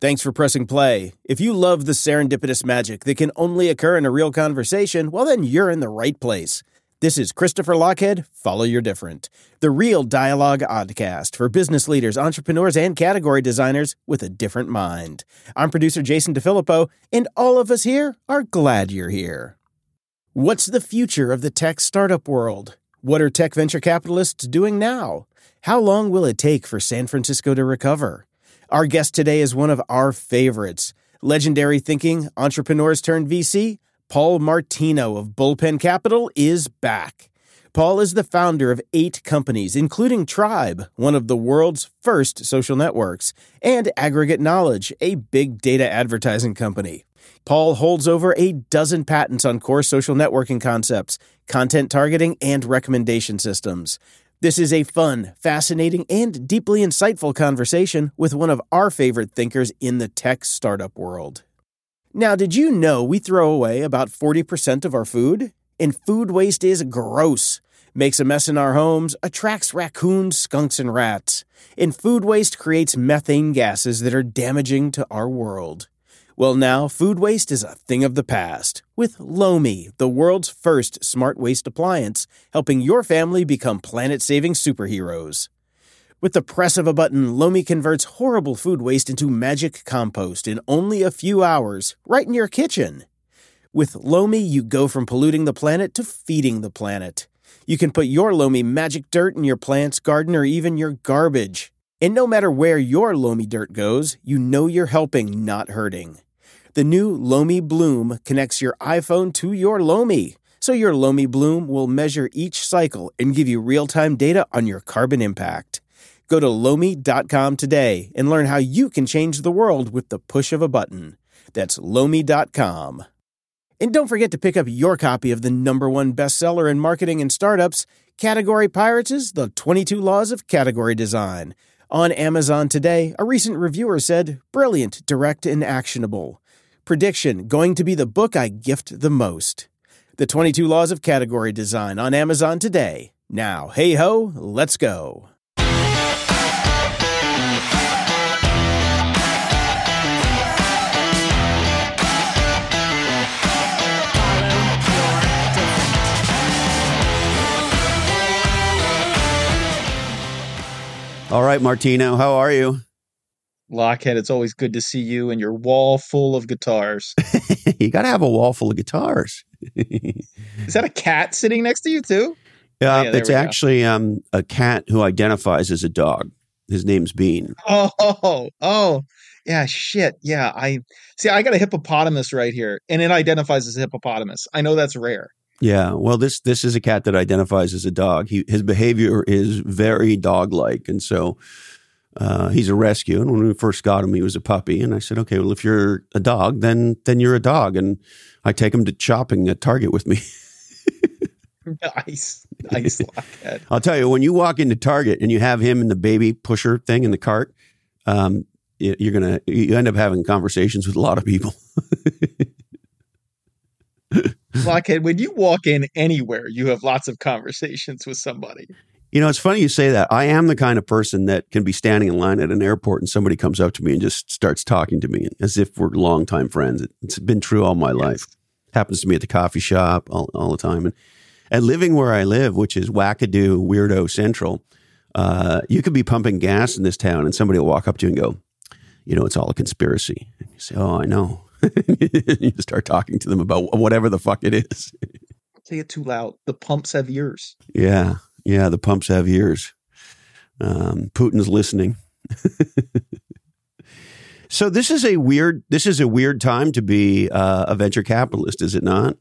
Thanks for pressing play. If you love the serendipitous magic that can only occur in a real conversation, well, then you're in the right place. This is Christopher Lochhead, Follow Your Different, the real dialogue oddcast for business leaders, entrepreneurs, and category designers with a different mind. I'm producer Jason DeFilippo, and all of us here are glad you're here. What's the future of the tech startup world? What are tech venture capitalists doing now? How long will it take for San Francisco to recover? Our guest today is one of our favorites. Legendary thinking entrepreneurs turned VC, Paul Martino of Bullpen Capital is back. Paul is the founder of eight companies, including Tribe, one of the world's first social networks, and Aggregate Knowledge, a big data advertising company. Paul holds over a dozen patents on core social networking concepts, content targeting, and recommendation systems. This is a fun, fascinating, and deeply insightful conversation with one of our favorite thinkers in the tech startup world. Now, did you know we throw away about 40% of our food? And food waste is gross. Makes a mess in our homes, attracts raccoons, skunks, and rats. And food waste creates methane gases that are damaging to our world. Well, now food waste is a thing of the past with Lomi, the world's first smart waste appliance, helping your family become planet saving superheroes. With the press of a button, Lomi converts horrible food waste into magic compost in only a few hours, right in your kitchen. With Lomi, you go from polluting the planet to feeding the planet. You can put your Lomi magic dirt in your plants, garden, or even your garbage. And no matter where your Lomi dirt goes, you know you're helping, not hurting. The new Lomi Bloom connects your iPhone to your Lomi, so your Lomi Bloom will measure each cycle and give you real time data on your carbon impact. Go to Lomi.com today and learn how you can change the world with the push of a button. That's Lomi.com. And don't forget to pick up your copy of the number one bestseller in marketing and startups, Category Pirates' The 22 Laws of Category Design. On Amazon today, a recent reviewer said, brilliant, direct, and actionable. Prediction going to be the book I gift the most. The 22 Laws of Category Design on Amazon today. Now, hey ho, let's go. All right, Martino, how are you? Lochhead, it's always good to see you and your wall full of guitars. you got to have a wall full of guitars. Is that a cat sitting next to you too? Uh, yeah, it's actually um, a cat who identifies as a dog. His name's Bean. Oh, oh, oh, yeah, shit. Yeah, I see. I got a hippopotamus right here, and it identifies as a hippopotamus. I know that's rare. Yeah, well, this this is a cat that identifies as a dog. He, his behavior is very dog like, and so uh, he's a rescue. And when we first got him, he was a puppy. And I said, okay, well, if you're a dog, then then you're a dog. And I take him to shopping at Target with me. nice, nice. Lochhead. I'll tell you, when you walk into Target and you have him in the baby pusher thing in the cart, um, you're gonna you end up having conversations with a lot of people. Lochhead, when you walk in anywhere, you have lots of conversations with somebody. You know, it's funny you say that. I am the kind of person that can be standing in line at an airport and somebody comes up to me and just starts talking to me as if we're longtime friends. It's been true all my yes. life. Happens to me at the coffee shop all, all the time. And, and living where I live, which is wackadoo, weirdo central, uh, you could be pumping gas in this town and somebody will walk up to you and go, you know, it's all a conspiracy. And you say, oh, I know. you start talking to them about whatever the fuck it is. Say it too loud. The pumps have ears. Yeah. Yeah, the pumps have ears. Um, Putin's listening. so this is a weird. This is a weird time to be uh, a venture capitalist, is it not?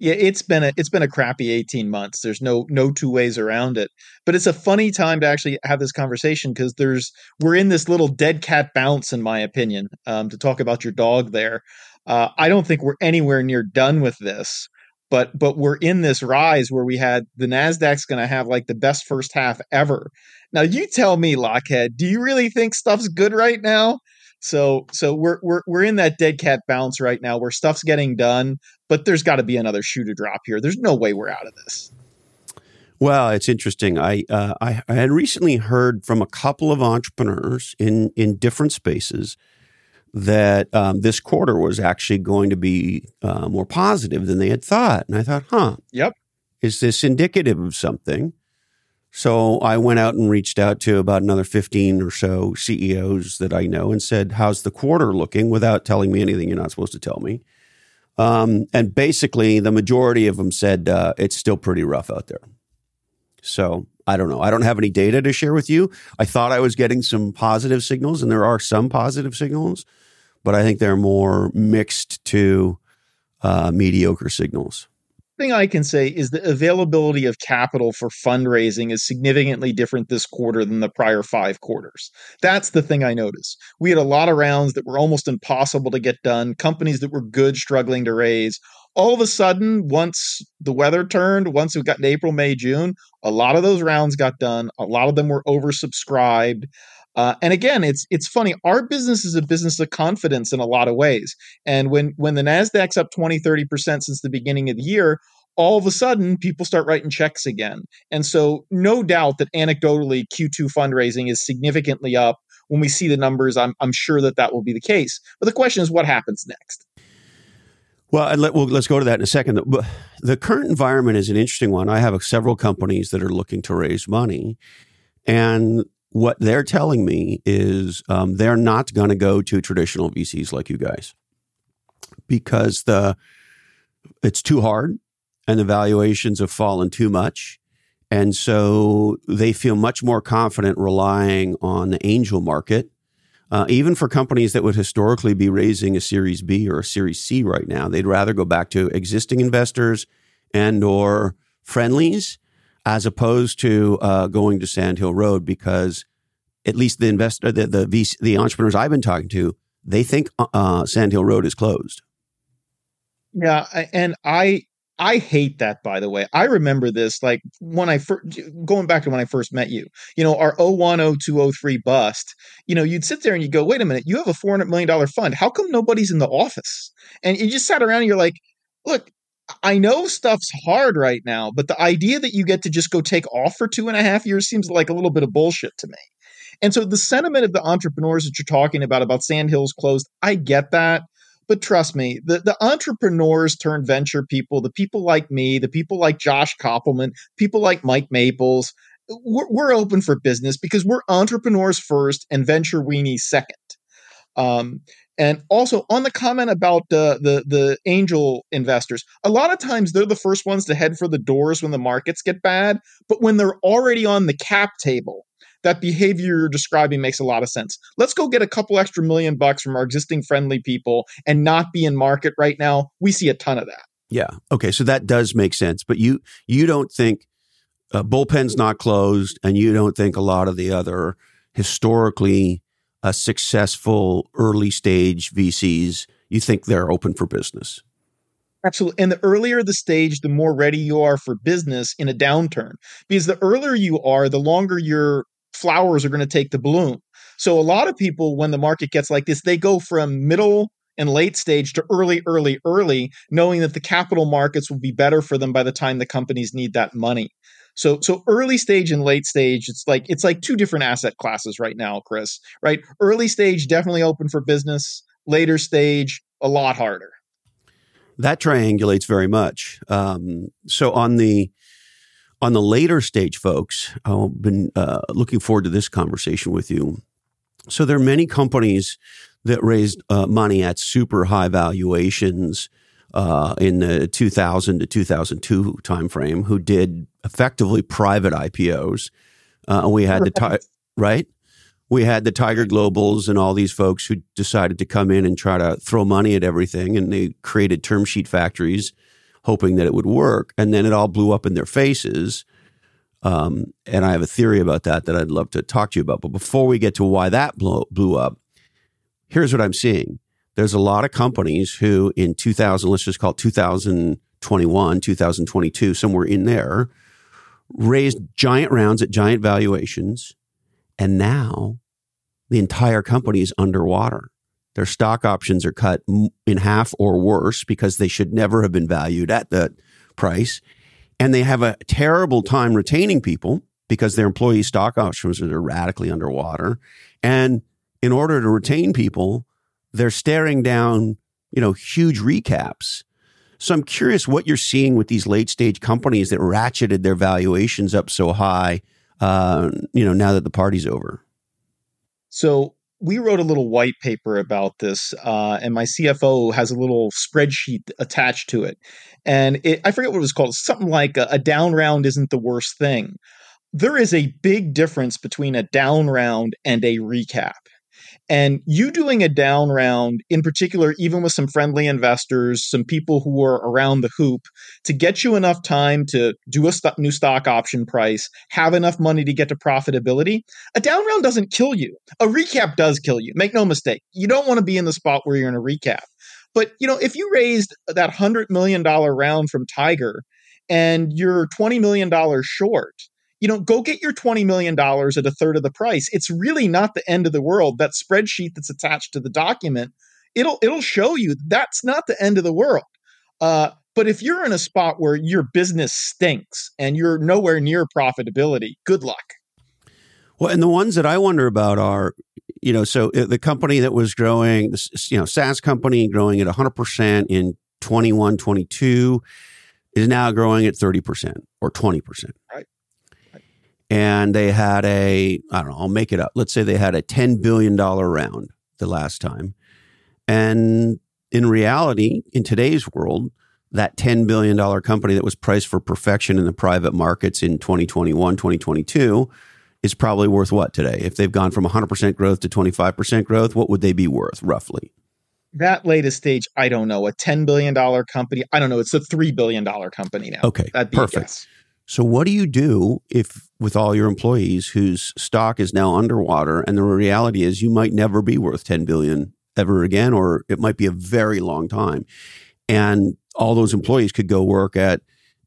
Yeah, it's been a it's been a crappy eighteen months. There's no no two ways around it. But it's a funny time to actually have this conversation because there's we're in this little dead cat bounce, in my opinion. Um, to talk about your dog there, uh, I don't think we're anywhere near done with this but but we're in this rise where we had the Nasdaq's going to have like the best first half ever. Now you tell me, Lochhead, do you really think stuff's good right now? So so we're we're we're in that dead cat bounce right now where stuff's getting done, but there's got to be another shoe to drop here. There's no way we're out of this. Well, it's interesting. I, uh, I I had recently heard from a couple of entrepreneurs in in different spaces that um, this quarter was actually going to be uh, more positive than they had thought, and I thought, huh, Yep. is this indicative of something? So I went out and reached out to about another 15 or so CEOs that I know and said, How's the quarter looking without telling me anything you're not supposed to tell me? Um, and basically, the majority of them said uh, it's still pretty rough out there. So I don't know. I don't have any data to share with you. I thought I was getting some positive signals, and there are some positive signals, but I think they're more mixed to uh, mediocre signals thing I can say is the availability of capital for fundraising is significantly different this quarter than the prior five quarters. That's the thing I noticed. We had a lot of rounds that were almost impossible to get done, companies that were good struggling to raise. All of a sudden, once the weather turned, once we got in April, May, June, a lot of those rounds got done. A lot of them were oversubscribed. Uh, and again, it's it's funny. Our business is a business of confidence in a lot of ways. And when when the Nasdaq's up 20, 30 percent since the beginning of the year, all of a sudden people start writing checks again. And so, no doubt that anecdotally, Q2 fundraising is significantly up. When we see the numbers, I'm I'm sure that that will be the case. But the question is, what happens next? Well, let, well, let's go to that in a second. The current environment is an interesting one. I have several companies that are looking to raise money, and what they're telling me is um, they're not going to go to traditional VCs like you guys because the it's too hard and the valuations have fallen too much. And so they feel much more confident relying on the angel market. Uh, even for companies that would historically be raising a Series B or a Series C right now, they'd rather go back to existing investors and or friendlies as opposed to uh, going to Sandhill Road because at least the investor, the the, VC, the entrepreneurs I've been talking to, they think uh, Sandhill Road is closed. Yeah, and I I hate that, by the way. I remember this like when I first going back to when I first met you. You know, our 010203 bust, you know, you'd sit there and you go, wait a minute, you have a $400 million fund. How come nobody's in the office? And you just sat around and you're like, look, I know stuff's hard right now, but the idea that you get to just go take off for two and a half years seems like a little bit of bullshit to me. And so the sentiment of the entrepreneurs that you're talking about, about Sandhills closed, I get that. But trust me, the, the entrepreneurs turned venture people, the people like me, the people like Josh Kopelman, people like Mike Maples, we're, we're open for business because we're entrepreneurs first and venture weenies second. Um, and also on the comment about uh, the the angel investors, a lot of times they're the first ones to head for the doors when the markets get bad. But when they're already on the cap table, that behavior you're describing makes a lot of sense. Let's go get a couple extra million bucks from our existing friendly people and not be in market right now. We see a ton of that. Yeah. Okay. So that does make sense. But you you don't think uh, bullpen's not closed, and you don't think a lot of the other historically uh, successful early stage VCs, you think they're open for business. Absolutely. And the earlier the stage, the more ready you are for business in a downturn. Because the earlier you are, the longer your flowers are going to take to bloom. So a lot of people, when the market gets like this, they go from middle and late stage to early, early, early, knowing that the capital markets will be better for them by the time the companies need that money. So so early stage and late stage, it's like it's like two different asset classes right now, Chris. Right? Early stage definitely open for business. Later stage, a lot harder. That triangulates very much. Um, so on the on the later stage folks, I've been uh, looking forward to this conversation with you. So there are many companies that raised uh, money at super high valuations uh, in the 2000 to 2002 timeframe who did effectively private IPOs. Uh, we had right. the ti- right. We had the Tiger Globals and all these folks who decided to come in and try to throw money at everything, and they created term sheet factories, hoping that it would work, and then it all blew up in their faces. Um, and I have a theory about that that I'd love to talk to you about. But before we get to why that blew, blew up, here's what I'm seeing there's a lot of companies who in 2000, let's just call it 2021, 2022, somewhere in there, raised giant rounds at giant valuations. And now the entire company is underwater. Their stock options are cut in half or worse because they should never have been valued at that price. and they have a terrible time retaining people because their employee stock options are radically underwater. And in order to retain people, they're staring down, you know, huge recaps. So I'm curious what you're seeing with these late stage companies that ratcheted their valuations up so high, uh, you know, now that the party's over. So we wrote a little white paper about this, uh, and my CFO has a little spreadsheet attached to it. And it, I forget what it was called. Something like a, a down round isn't the worst thing. There is a big difference between a down round and a recap. And you doing a down round, in particular, even with some friendly investors, some people who are around the hoop, to get you enough time to do a st- new stock option price, have enough money to get to profitability, a down round doesn't kill you. A recap does kill you. Make no mistake. You don't want to be in the spot where you're in a recap. But you know, if you raised that hundred million dollar round from Tiger and you're twenty million dollars short, you know, go get your $20 million at a third of the price. It's really not the end of the world. That spreadsheet that's attached to the document, it'll it'll show you that's not the end of the world. Uh, but if you're in a spot where your business stinks and you're nowhere near profitability, good luck. Well, and the ones that I wonder about are, you know, so uh, the company that was growing, you know, SaaS company growing at 100% in 21, 22 is now growing at 30% or 20%. Right and they had a I don't know, I'll make it up. Let's say they had a 10 billion dollar round the last time. And in reality, in today's world, that $10 billion company that was priced for perfection in the private markets in 2021, 2022 is probably worth what today? If they've gone from 100% growth to 25% growth, what would they be worth roughly? That latest stage, I don't know. A $10 billion company, I don't know. It's a $3 billion company now. Okay. That'd be perfect. So what do you do if with all your employees whose stock is now underwater and the reality is you might never be worth 10 billion ever again or it might be a very long time. And all those employees could go work at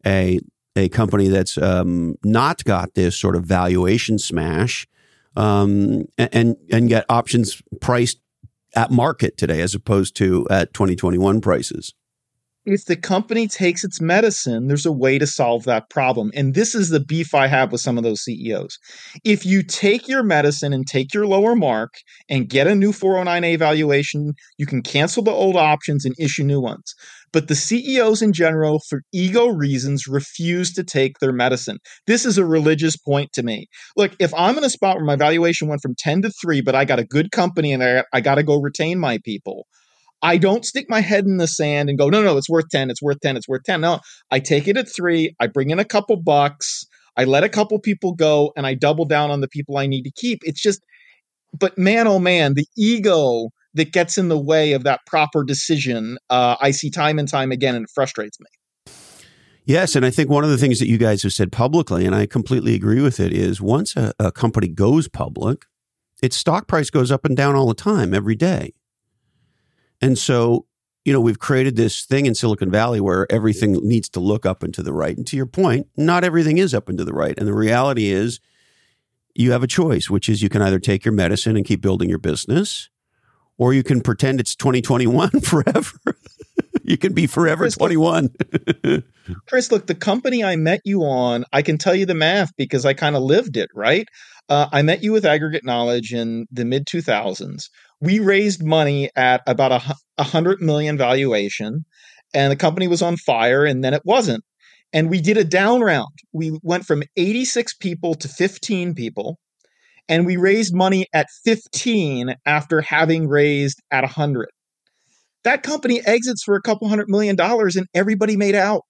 a a company that's um, not got this sort of valuation smash um, and and get options priced at market today as opposed to at 2021 prices if the company takes its medicine, there's a way to solve that problem. And this is the beef I have with some of those CEOs. If you take your medicine and take your lower mark and get a new 409A valuation, you can cancel the old options and issue new ones. But the CEOs in general, for ego reasons, refuse to take their medicine. This is a religious point to me. Look, if I'm in a spot where my valuation went from 10 to 3, but I got a good company and I, I got to go retain my people, I don't stick my head in the sand and go, no, no, it's worth 10, it's worth 10, it's worth 10. No, I take it at three, I bring in a couple bucks, I let a couple people go, and I double down on the people I need to keep. It's just, but man, oh man, the ego that gets in the way of that proper decision, uh, I see time and time again, and it frustrates me. Yes, and I think one of the things that you guys have said publicly, and I completely agree with it, is once a, a company goes public, its stock price goes up and down all the time, every day. And so, you know, we've created this thing in Silicon Valley where everything needs to look up and to the right. And to your point, not everything is up and to the right. And the reality is, you have a choice, which is you can either take your medicine and keep building your business, or you can pretend it's 2021 forever. you can be forever Chris, 21. Chris, look, the company I met you on, I can tell you the math because I kind of lived it, right? Uh, I met you with aggregate knowledge in the mid 2000s we raised money at about a, a hundred million valuation and the company was on fire and then it wasn't. And we did a down round. We went from 86 people to 15 people and we raised money at 15 after having raised at 100 that company exits for a couple hundred million dollars and everybody made out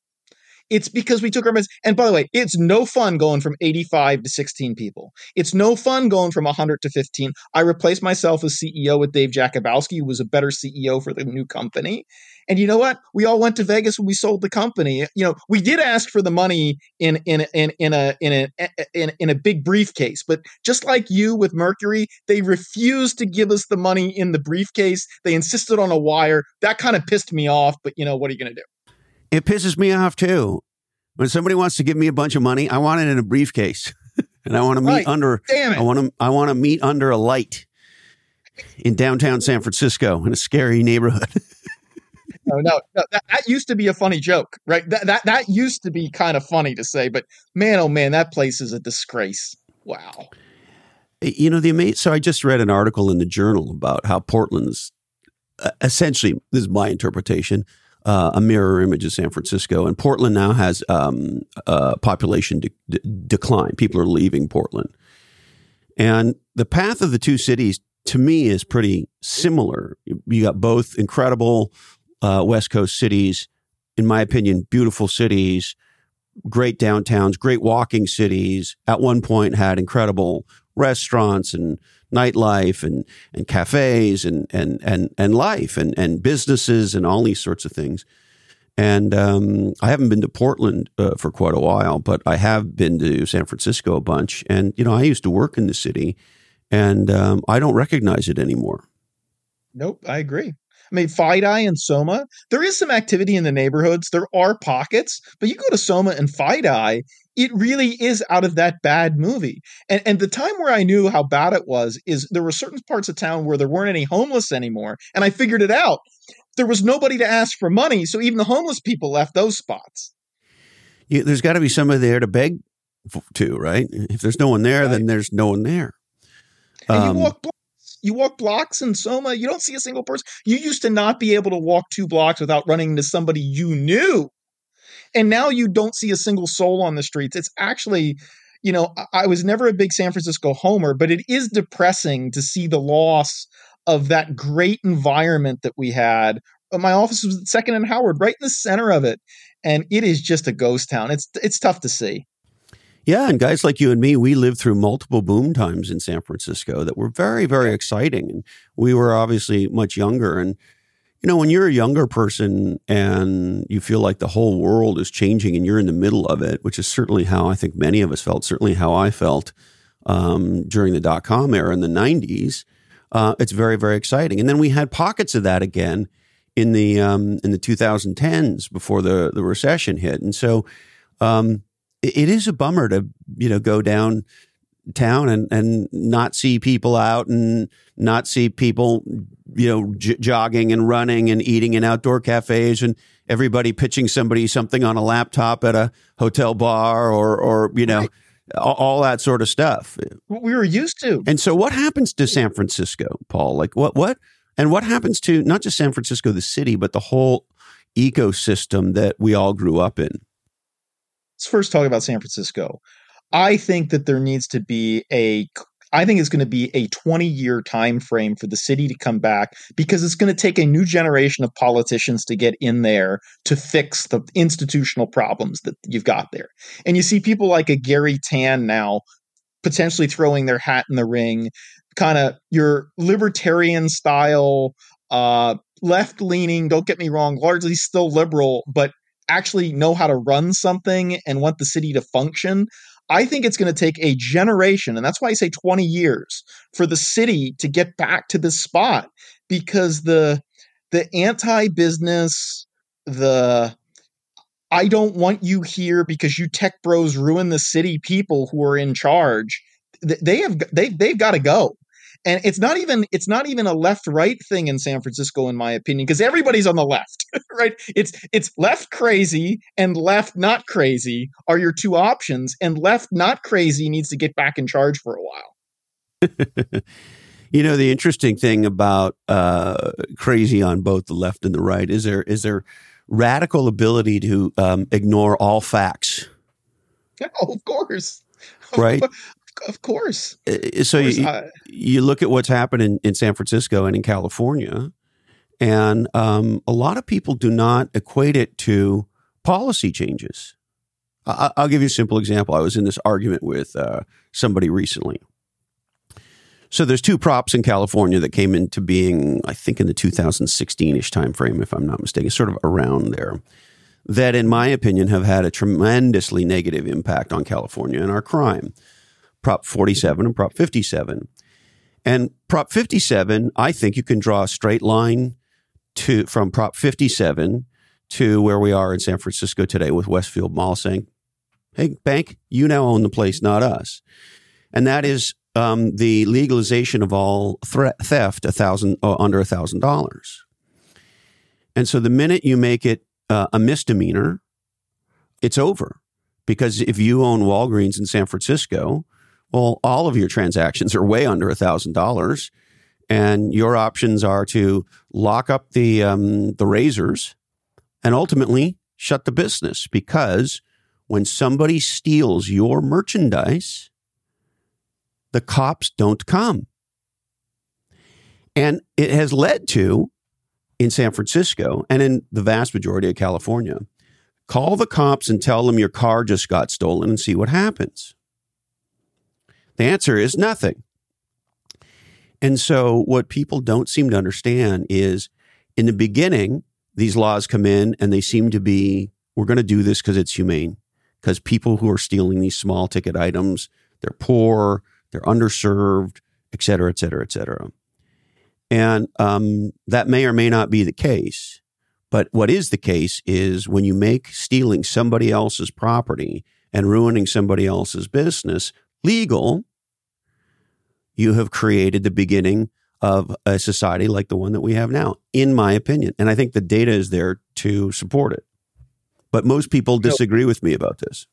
it's because we took our meds. And by the way, it's no fun going from 85 to 16 people. It's no fun going from 100 to 15. I replaced myself as CEO with Dave Jakubowski, who was a better CEO for the new company. And you know what? We all went to Vegas when we sold the company. You know, we did ask for the money in in in in a in a in, in a big briefcase, but just like you with Mercury, they refused to give us the money in the briefcase. They insisted on a wire. That kind of pissed me off. But you know, what are you going to do? It pisses me off too. When somebody wants to give me a bunch of money, I want it in a briefcase. and I want to meet right. under Damn it. I want to I want to meet under a light in downtown San Francisco in a scary neighborhood. no, no, no that, that, used to be a funny joke, right? That, that that used to be kind of funny to say, but man, oh man, that place is a disgrace. Wow. You know the amazing. So I just read an article in the journal about how Portland's uh, essentially this is my interpretation uh, a mirror image of San Francisco, and Portland now has um, population de- de- decline. People are leaving Portland, and the path of the two cities to me is pretty similar. You got both incredible uh, West Coast cities, in my opinion, beautiful cities, great downtowns, great walking cities. At one point, had incredible restaurants and nightlife and and cafes and and and and life and and businesses and all these sorts of things. And um, I haven't been to Portland uh, for quite a while, but I have been to San Francisco a bunch. And you know, I used to work in the city, and um, I don't recognize it anymore. Nope, I agree. I mean, FiDi and Soma, there is some activity in the neighborhoods. There are pockets, but you go to Soma and FiDi, it really is out of that bad movie. And and the time where I knew how bad it was is there were certain parts of town where there weren't any homeless anymore, and I figured it out. There was nobody to ask for money, so even the homeless people left those spots. There's got to be somebody there to beg to, right? If there's no one there, right. then there's no one there. And um, you walk you walk blocks in Soma, you don't see a single person. You used to not be able to walk two blocks without running into somebody you knew. And now you don't see a single soul on the streets. It's actually, you know, I was never a big San Francisco homer, but it is depressing to see the loss of that great environment that we had. Uh, my office was second and Howard, right in the center of it. And it is just a ghost town. It's it's tough to see. Yeah, and guys like you and me, we lived through multiple boom times in San Francisco that were very, very exciting. And we were obviously much younger. And, you know, when you're a younger person and you feel like the whole world is changing and you're in the middle of it, which is certainly how I think many of us felt, certainly how I felt um, during the dot com era in the 90s, uh, it's very, very exciting. And then we had pockets of that again in the um, in the 2010s before the, the recession hit. And so, um, it is a bummer to you know go down town and and not see people out and not see people you know j- jogging and running and eating in outdoor cafes and everybody pitching somebody something on a laptop at a hotel bar or or you know right. all, all, that sort of stuff we were used to and so what happens to San Francisco Paul like what what and what happens to not just San Francisco the city but the whole ecosystem that we all grew up in let's first talk about San Francisco. I think that there needs to be a I think it's going to be a 20 year time frame for the city to come back because it's going to take a new generation of politicians to get in there to fix the institutional problems that you've got there. And you see people like a Garry Tan now potentially throwing their hat in the ring, kind of your libertarian style, uh, left leaning, don't get me wrong, largely still liberal, but actually know how to run something and want the city to function, I think it's going to take a generation, and that's why I say 20 years, for the city to get back to this spot because the the anti-business, the I don't want you here because you tech bros ruin the city people who are in charge. They have they they've got to go and it's not even it's not even a left right thing in San Francisco in my opinion because everybody's on the left right? It's it's left crazy and left not crazy are your two options and left not crazy needs to get back in charge for a while. You know the interesting thing about uh, crazy on both the left and the right is there is there radical ability to um, ignore all facts? Oh of course. Right of course. So of course, you, I, you look at what's happened in, in San Francisco and in California, and um, a lot of people do not equate it to policy changes. I, will give you a simple example. I was in this argument with uh, somebody recently. So there's two props in California that came into being, I think, in the 2016-ish timeframe, if I'm not mistaken, sort of around there. That, in my opinion, have had a tremendously negative impact on California and our crime. Prop 47 and Prop 57. And Prop 57, I think you can draw a straight line to from Prop 57 to where we are in San Francisco today with Westfield Mall saying, "Hey, bank, you now own the place, not us." And that is um, the legalization of all thre- theft, a thousand uh, under a thousand dollars. And so the minute you make it uh, a misdemeanor, it's over. Because if you own Walgreens in San Francisco, well, all of your transactions are way under $1,000. And your options are to lock up the, um, the razors and ultimately shut the business because when somebody steals your merchandise, the cops don't come. And it has led to, in San Francisco and in the vast majority of California, call the cops and tell them your car just got stolen and see what happens. The answer is nothing. And so, what people don't seem to understand is in the beginning, these laws come in and they seem to be we're going to do this because it's humane, because people who are stealing these small ticket items, they're poor, they're underserved, et cetera, et cetera, et cetera. And um, that may or may not be the case. But what is the case is when you make stealing somebody else's property and ruining somebody else's business legal, you have created the beginning of a society like the one that we have now, in my opinion. And I think the data is there to support it. But most people disagree with me about this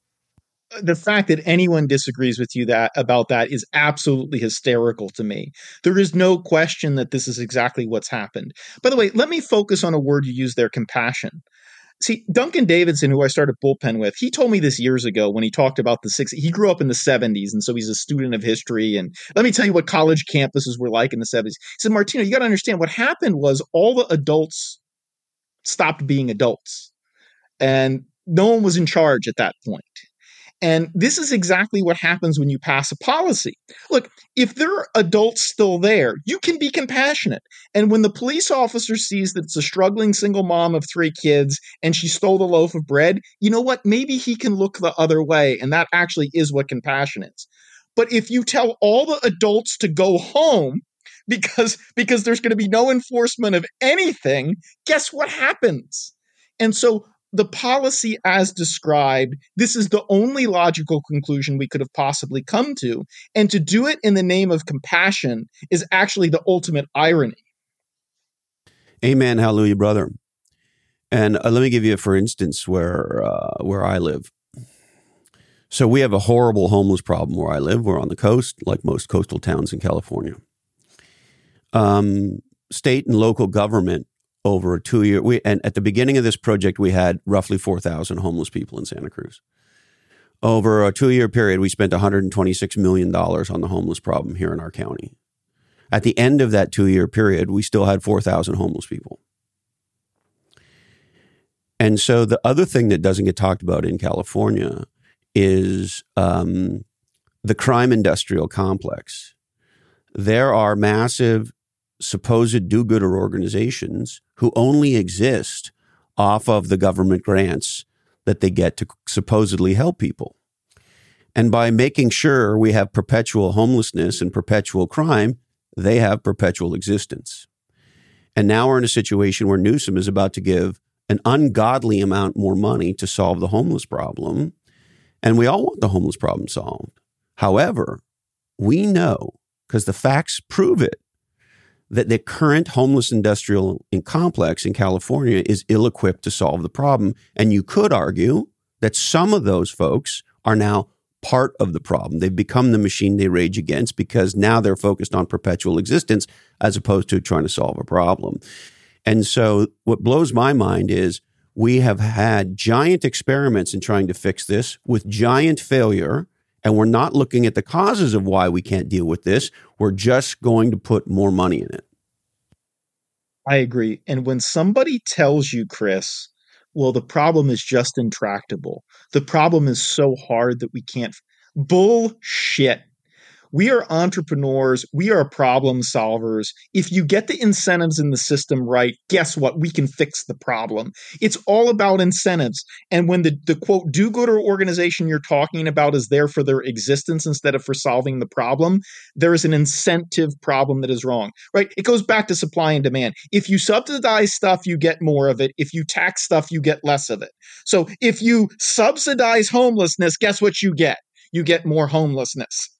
the fact that anyone disagrees with you that about that is absolutely hysterical to me. There is no question that this is exactly what's happened. By the way, let me focus on a word you use there, compassion. See, Duncan Davidson, who I started bullpen with, he told me this years ago when he talked about the 60s. He grew up in the 70s, and so he's a student of history. And let me tell you what college campuses were like in the 70s. He said, Martino, you got to understand what happened was all the adults stopped being adults, and no one was in charge at that point. And this is exactly what happens when you pass a policy. Look, if there are adults still there, you can be compassionate. And when the police officer sees that it's a struggling single mom of three kids and she stole the loaf of bread, you know what? Maybe he can look the other way. And that actually is what compassion is. But if you tell all the adults to go home, because because there's going to be no enforcement of anything guess what happens and so the policy as described, this is the only logical conclusion we could have possibly come to. And to do it in the name of compassion is actually the ultimate irony. Amen. Hallelujah, brother. And uh, let me give you, for instance, where uh, where I live. So we have a horrible homeless problem where I live. We're on the coast, like most coastal towns in California. Um, state and local government over a two year we and at the beginning of this project we had roughly 4000 homeless people in santa cruz. Over a two year period we spent 126 million dollars on the homeless problem here in our county. At the end of that two year period we still had 4000 homeless people. And so the other thing that doesn't get talked about in california is um, the crime industrial complex. There are massive supposed do gooder organizations who only exist off of the government grants that they get to supposedly help people. And by making sure we have perpetual homelessness and perpetual crime, they have perpetual existence. And now we're in a situation where Newsom is about to give an ungodly amount more money to solve the homeless problem. And we all want the homeless problem solved. However, we know, because the facts prove it, that the current homeless industrial complex in California is ill equipped to solve the problem. And you could argue that some of those folks are now part of the problem. They've become the machine they rage against because now they're focused on perpetual existence as opposed to trying to solve a problem. And so what blows my mind is we have had giant experiments in trying to fix this with giant failure and we're not looking at the causes of why we can't deal with this. We're just going to put more money in it. I agree. And when somebody tells you, Chris, well, the problem is just intractable, the problem is so hard that we can't. Bullshit. We are entrepreneurs. We are problem solvers. If you get the incentives in the system right, guess what? We can fix the problem. It's all about incentives. And when the, the quote do gooder organization you're talking about is there for their existence instead of for solving the problem, there is an incentive problem that is wrong, right? It goes back to supply and demand. If you subsidize stuff, you get more of it. If you tax stuff, you get less of it. So if you subsidize homelessness, guess what you get? You get more homelessness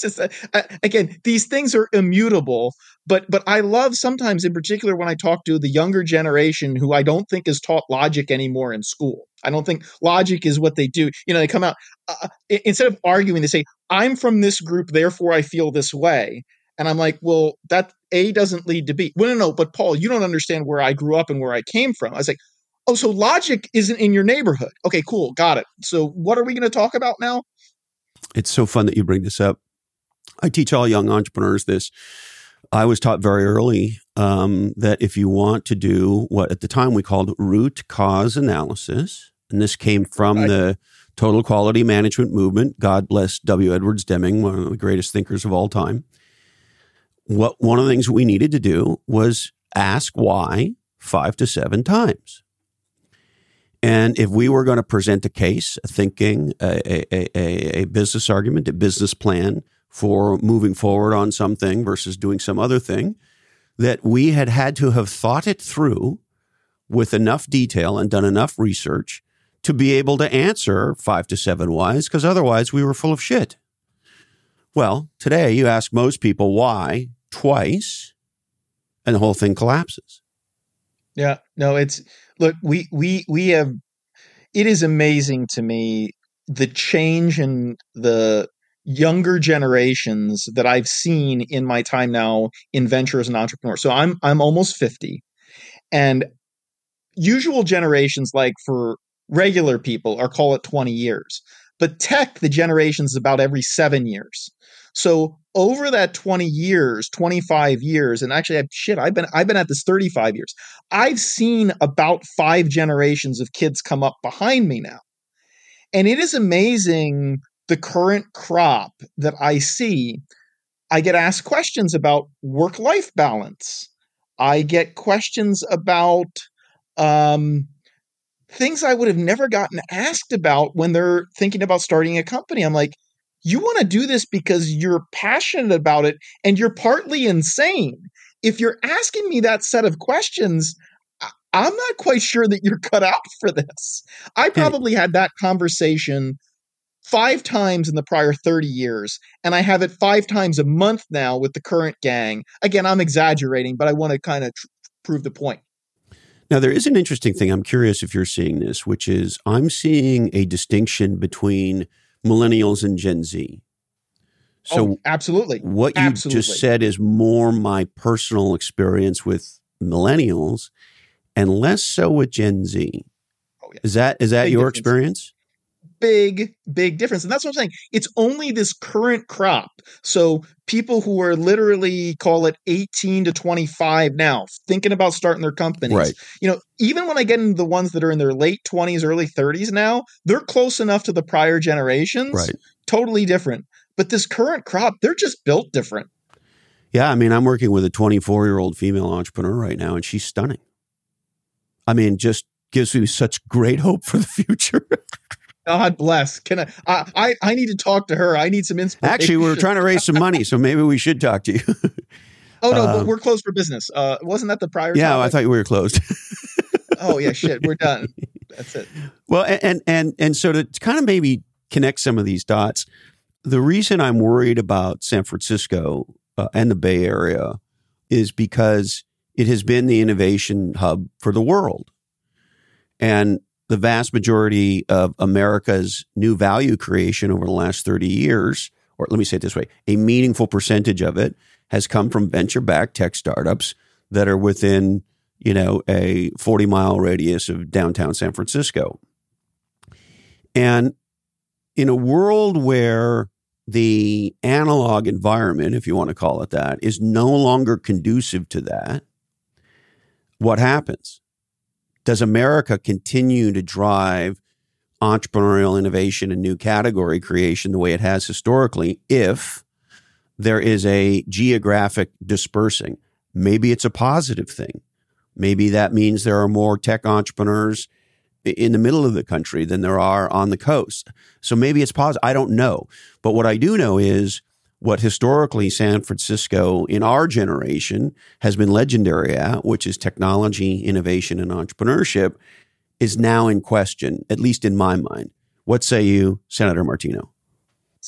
just uh, again these things are immutable but but I love sometimes in particular when I talk to the younger generation who I don't think is taught logic anymore in school. I don't think logic is what they do. You know, they come out uh, instead of arguing, they say, "I'm from this group, therefore I feel this way." And I'm like, well, that A doesn't lead to B. Well, no, no, but Paul, you don't understand where I grew up and where I came from. I was like, oh, so logic isn't in your neighborhood. Okay, cool, got it. So what are we going to talk about now? It's so fun that you bring this up. I teach all young entrepreneurs this. I was taught very early um, that if you want to do what at the time we called root cause analysis, and this came from right. the total quality management movement. God bless W. Edwards Deming, one of the greatest thinkers of all time. What one of the things we needed to do was ask why five to seven times. And if we were going to present a case, a thinking, a, a, a, a, business argument, a business plan for moving forward on something versus doing some other thing, that we had had to have thought it through with enough detail and done enough research to be able to answer five to seven whys, because otherwise we were full of shit. Well, today you ask most people why twice, and the whole thing collapses. Yeah, no, it's look, we we we have it is amazing to me the change in the younger generations that I've seen in my time now in venture as an entrepreneur. So I'm I'm almost 50 and usual generations like for regular people are call it 20 years. But tech the generations about every 7 years. So over that 20 years, 25 years, and actually, shit, I've been I've been at this 35 years. I've seen about five generations of kids come up behind me now, and it is amazing the current crop that I see. I get asked questions about work life balance. I get questions about um, things I would have never gotten asked about when they're thinking about starting a company. I'm like, you want to do this because you're passionate about it and you're partly insane. If you're asking me that set of questions, I'm not quite sure that you're cut out for this. I probably had that conversation five times in the prior 30 years, and I have it five times a month now with the current gang. Again, I'm exaggerating, but I want to kind of tr- prove the point. Now, there is an interesting thing. I'm curious if you're seeing this, which is I'm seeing a distinction between millennials and Gen Z. So, oh, absolutely. What you absolutely. just said is more my personal experience with millennials and less so with Gen Z. Oh, yeah. Is that is that Big your difference. experience? Big, big difference. And that's what I'm saying. It's only this current crop. So people who are literally call it 18 to 25 now, thinking about starting their companies. Right. You know, even when I get into the ones that are in their late 20s, early 30s now, they're close enough to the prior generations. Right. Totally different. But this current crop, they're just built different. Yeah, I mean, I'm working with a 24 year old female entrepreneur right now, and she's stunning. I mean, just gives me such great hope for the future. God bless. Can I, I? I need to talk to her. I need some inspiration. Actually, we are trying to raise some money, so maybe we should talk to you. oh no, but um, we're closed for business. Uh, wasn't that the prior? Yeah, topic? I thought we were closed. oh yeah, shit, we're done. That's it. Well, and and and so to kind of maybe connect some of these dots, the reason I'm worried about San Francisco uh, and the Bay Area is because it has been the innovation hub for the world. And the vast majority of America's new value creation over the last 30 years, or let me say it this way, a meaningful percentage of it has come from venture backed tech startups that are within, you know, a 40 mile radius of downtown San Francisco. And in a world where the analog environment, if you want to call it that, is no longer conducive to that, what happens? Does America continue to drive entrepreneurial innovation and new category creation the way it has historically if there is a geographic dispersing? Maybe it's a positive thing. Maybe that means there are more tech entrepreneurs in the middle of the country than there are on the coast. So maybe it's positive. I don't know. But what I do know is what historically San Francisco in our generation has been legendary at, which is technology, innovation, and entrepreneurship, is now in question, at least in my mind. What say you, Senator Martino?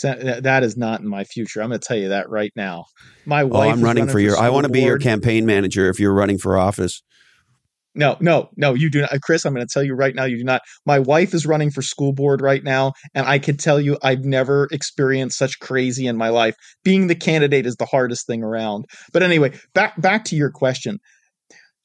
That is not in my future. I'm going to tell you that right now. My oh, wife. Oh, I'm running, running for your. For I want to be your campaign manager if you're running for office. No, no, no, you do not. Chris, I'm going to tell you right now, you do not. My wife is running for school board right now, and I can tell you I've never experienced such crazy in my life. Being the candidate is the hardest thing around. But anyway, back back to your question.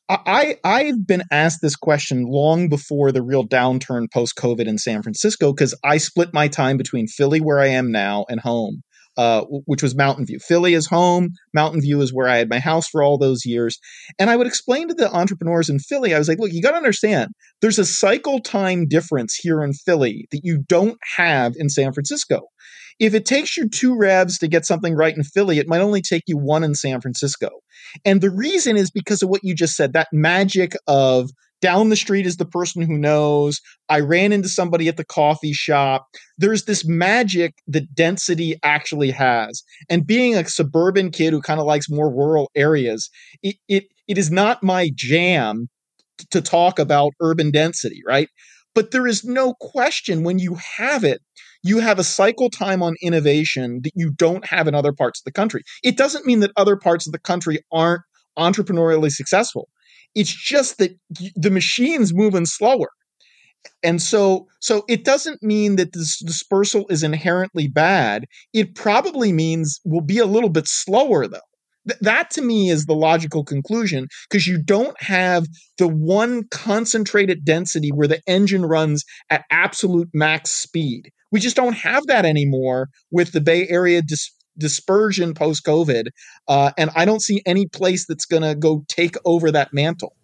I I've been asked this question long before the real downturn post COVID in San Francisco because I split my time between Philly, where I am now, and home, uh, which was Mountain View. Philly is home. Mountain View is where I had my house for all those years. And I would explain to the entrepreneurs in Philly, I was like, look, you got to understand, there's a cycle time difference here in Philly that you don't have in San Francisco. If it takes you two revs to get something right in Philly, it might only take you one in San Francisco. And the reason is because of what you just said that magic of down the street is the person who knows. I ran into somebody at the coffee shop. There's this magic that density actually has. And being a suburban kid who kind of likes more rural areas, it, it, it is not my jam to talk about urban density, right? But there is no question when you have it, you have a cycle time on innovation that you don't have in other parts of the country. It doesn't mean that other parts of the country aren't entrepreneurially successful. It's just that the machine's moving slower. And so so it doesn't mean that this dispersal is inherently bad. It probably means we'll be a little bit slower though. Th- that to me is the logical conclusion because you don't have the one concentrated density where the engine runs at absolute max speed. We just don't have that anymore with the Bay Area dis- dispersion post COVID. Uh, and I don't see any place that's going to go take over that mantle.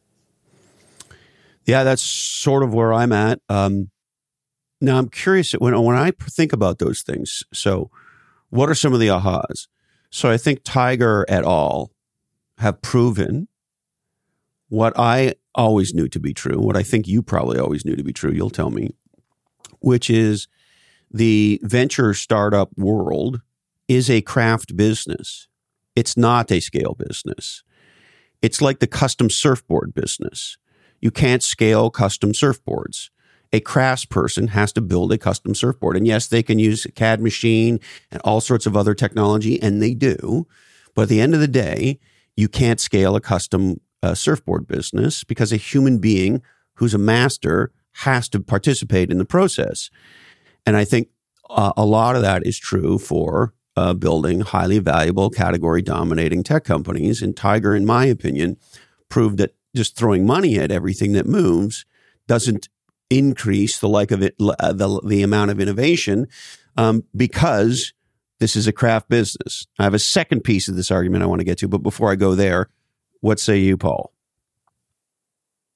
Yeah, that's sort of where I'm at. Um, now, I'm curious when, when I think about those things. So, what are some of the ahas? So, I think Tiger et al. have proven what I always knew to be true, what I think you probably always knew to be true, you'll tell me, which is the venture startup world is a craft business. It's not a scale business. It's like the custom surfboard business. You can't scale custom surfboards. A craftsperson has to build a custom surfboard. And yes, they can use a CAD machine and all sorts of other technology, and they do. But at the end of the day, you can't scale a custom uh, surfboard business because a human being who's a master has to participate in the process. And I think uh, a lot of that is true for uh, building highly valuable category dominating tech companies. And Tiger, in my opinion, proved that just throwing money at everything that moves doesn't increase the like of it, uh, the, the amount of innovation um, because this is a craft business. I have a second piece of this argument I want to get to, but before I go there, what say you, Paul?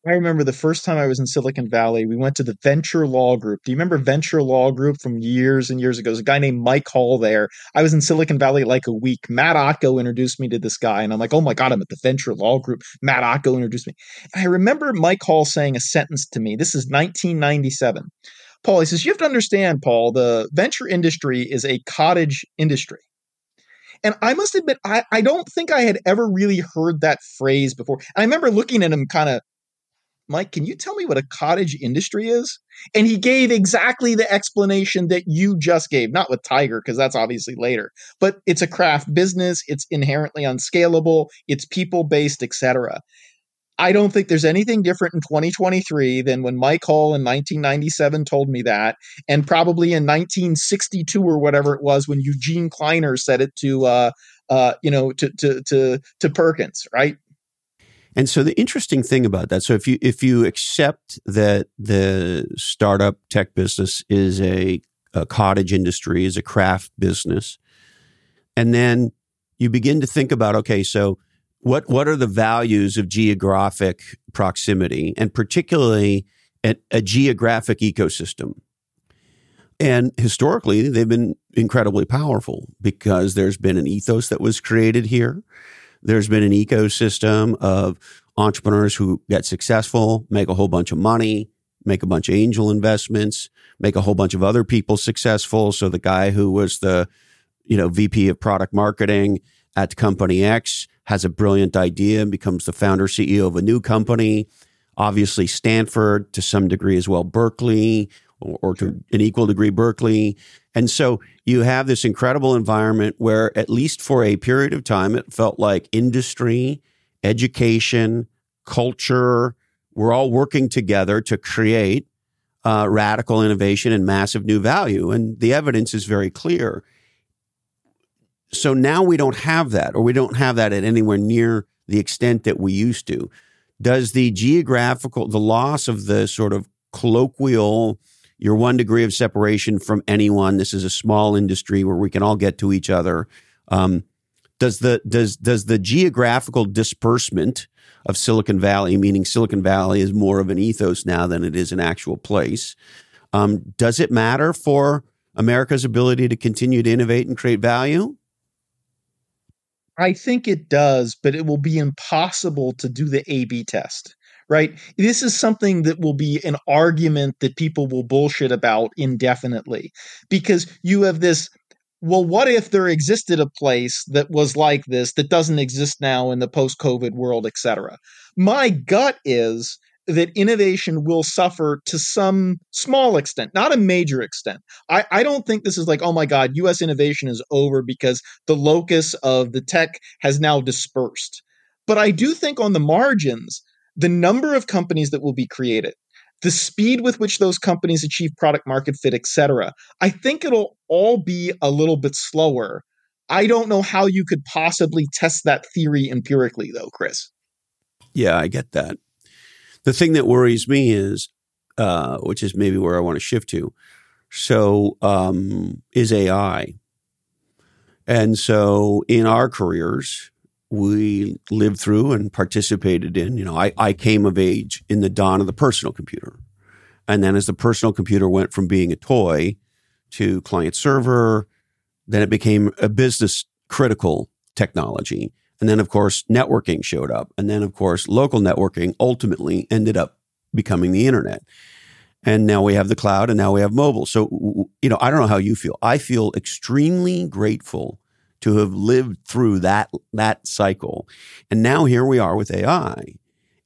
I remember the first time I was in Silicon Valley, we went to the Venture Law Group. Do you remember Venture Law Group from years and years ago? There's a guy named Mike Hall there. I was in Silicon Valley like a week. Matt Otko introduced me to this guy, and I'm like, oh my God, I'm at the Venture Law Group. Matt Otko introduced me. And I remember Mike Hall saying a sentence to me. This is 1997. Paul, he says, you have to understand, Paul, the venture industry is a cottage industry. And I must admit, I, I don't think I had ever really heard that phrase before. And I remember looking at him kind of Mike, can you tell me what a cottage industry is? And he gave exactly the explanation that you just gave, not with Tiger, because that's obviously later, but it's a craft business, it's inherently unscalable, it's people based, etc. I don't think there's anything different in 2023 than when Mike Hall in 1997 told me that, and probably in 1962 or whatever it was when Eugene Kleiner said it to, uh, uh, you know, to to to to Perkins, right? And so the interesting thing about that, so if you if you accept that the startup tech business is a, a cottage industry, is a craft business, and then you begin to think about, okay, so what what are the values of geographic proximity, and particularly a, a geographic ecosystem? And historically, they've been incredibly powerful because there's been an ethos that was created here. There's been an ecosystem of entrepreneurs who get successful, make a whole bunch of money, make a bunch of angel investments, make a whole bunch of other people successful. So the guy who was the, you know, VP of product marketing at company X has a brilliant idea and becomes the founder CEO of a new company. Obviously, Stanford to some degree as well, Berkeley, or, or to an equal degree Berkeley. And so you have this incredible environment where, at least for a period of time, it felt like industry, education, culture, we're all working together to create uh, radical innovation and massive new value. And the evidence is very clear. So now we don't have that, or we don't have that at anywhere near the extent that we used to. Does the geographical, the loss of the sort of colloquial, your one degree of separation from anyone, this is a small industry where we can all get to each other. Um, does the does does the geographical disbursement of Silicon Valley, meaning Silicon Valley is more of an ethos now than it is an actual place, um, does it matter for America's ability to continue to innovate and create value? I think it does, but it will be impossible to do the A B test, right? This is something that will be an argument that people will bullshit about indefinitely because you have this. Well, what if there existed a place that was like this that doesn't exist now in the post COVID world, et cetera? My gut is that innovation will suffer to some small extent, not a major extent. I, I don't think this is like, oh my God, US innovation is over because the locus of the tech has now dispersed. But I do think on the margins, the number of companies that will be created, the speed with which those companies achieve product market fit, et cetera, I think it'll all be a little bit slower. I don't know how you could possibly test that theory empirically, though, Chris. Yeah, I get that. The thing that worries me is, uh, which is maybe where I want to shift to, so um, is AI. And so in our careers, we lived through and participated in, you know, I, I came of age in the dawn of the personal computer. And then as the personal computer went from being a toy to client server, then it became a business critical technology. And then, of course, networking showed up. And then, of course, local networking ultimately ended up becoming the internet. And now we have the cloud and now we have mobile. So, you know, I don't know how you feel. I feel extremely grateful to have lived through that, that cycle. And now here we are with AI.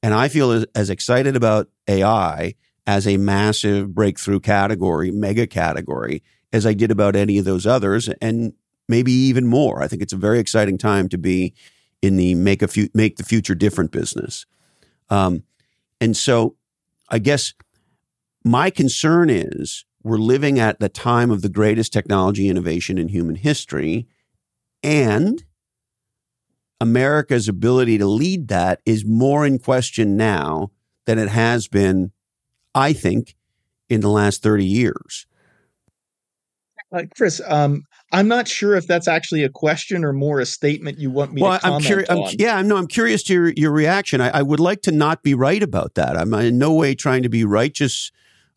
And I feel as, as excited about AI as a massive breakthrough category, mega category, as I did about any of those others. And maybe even more. I think it's a very exciting time to be in the make a fu- make the future different business. Um, and so I guess my concern is we're living at the time of the greatest technology innovation in human history and America's ability to lead that is more in question now than it has been, I think, in the last 30 years. Uh, Chris, um, I'm not sure if that's actually a question or more a statement you want me well, to comment I'm curi- on. I'm, yeah, no, I'm curious to your, your reaction. I, I, would like to not be right about that. I'm in no way trying to be righteous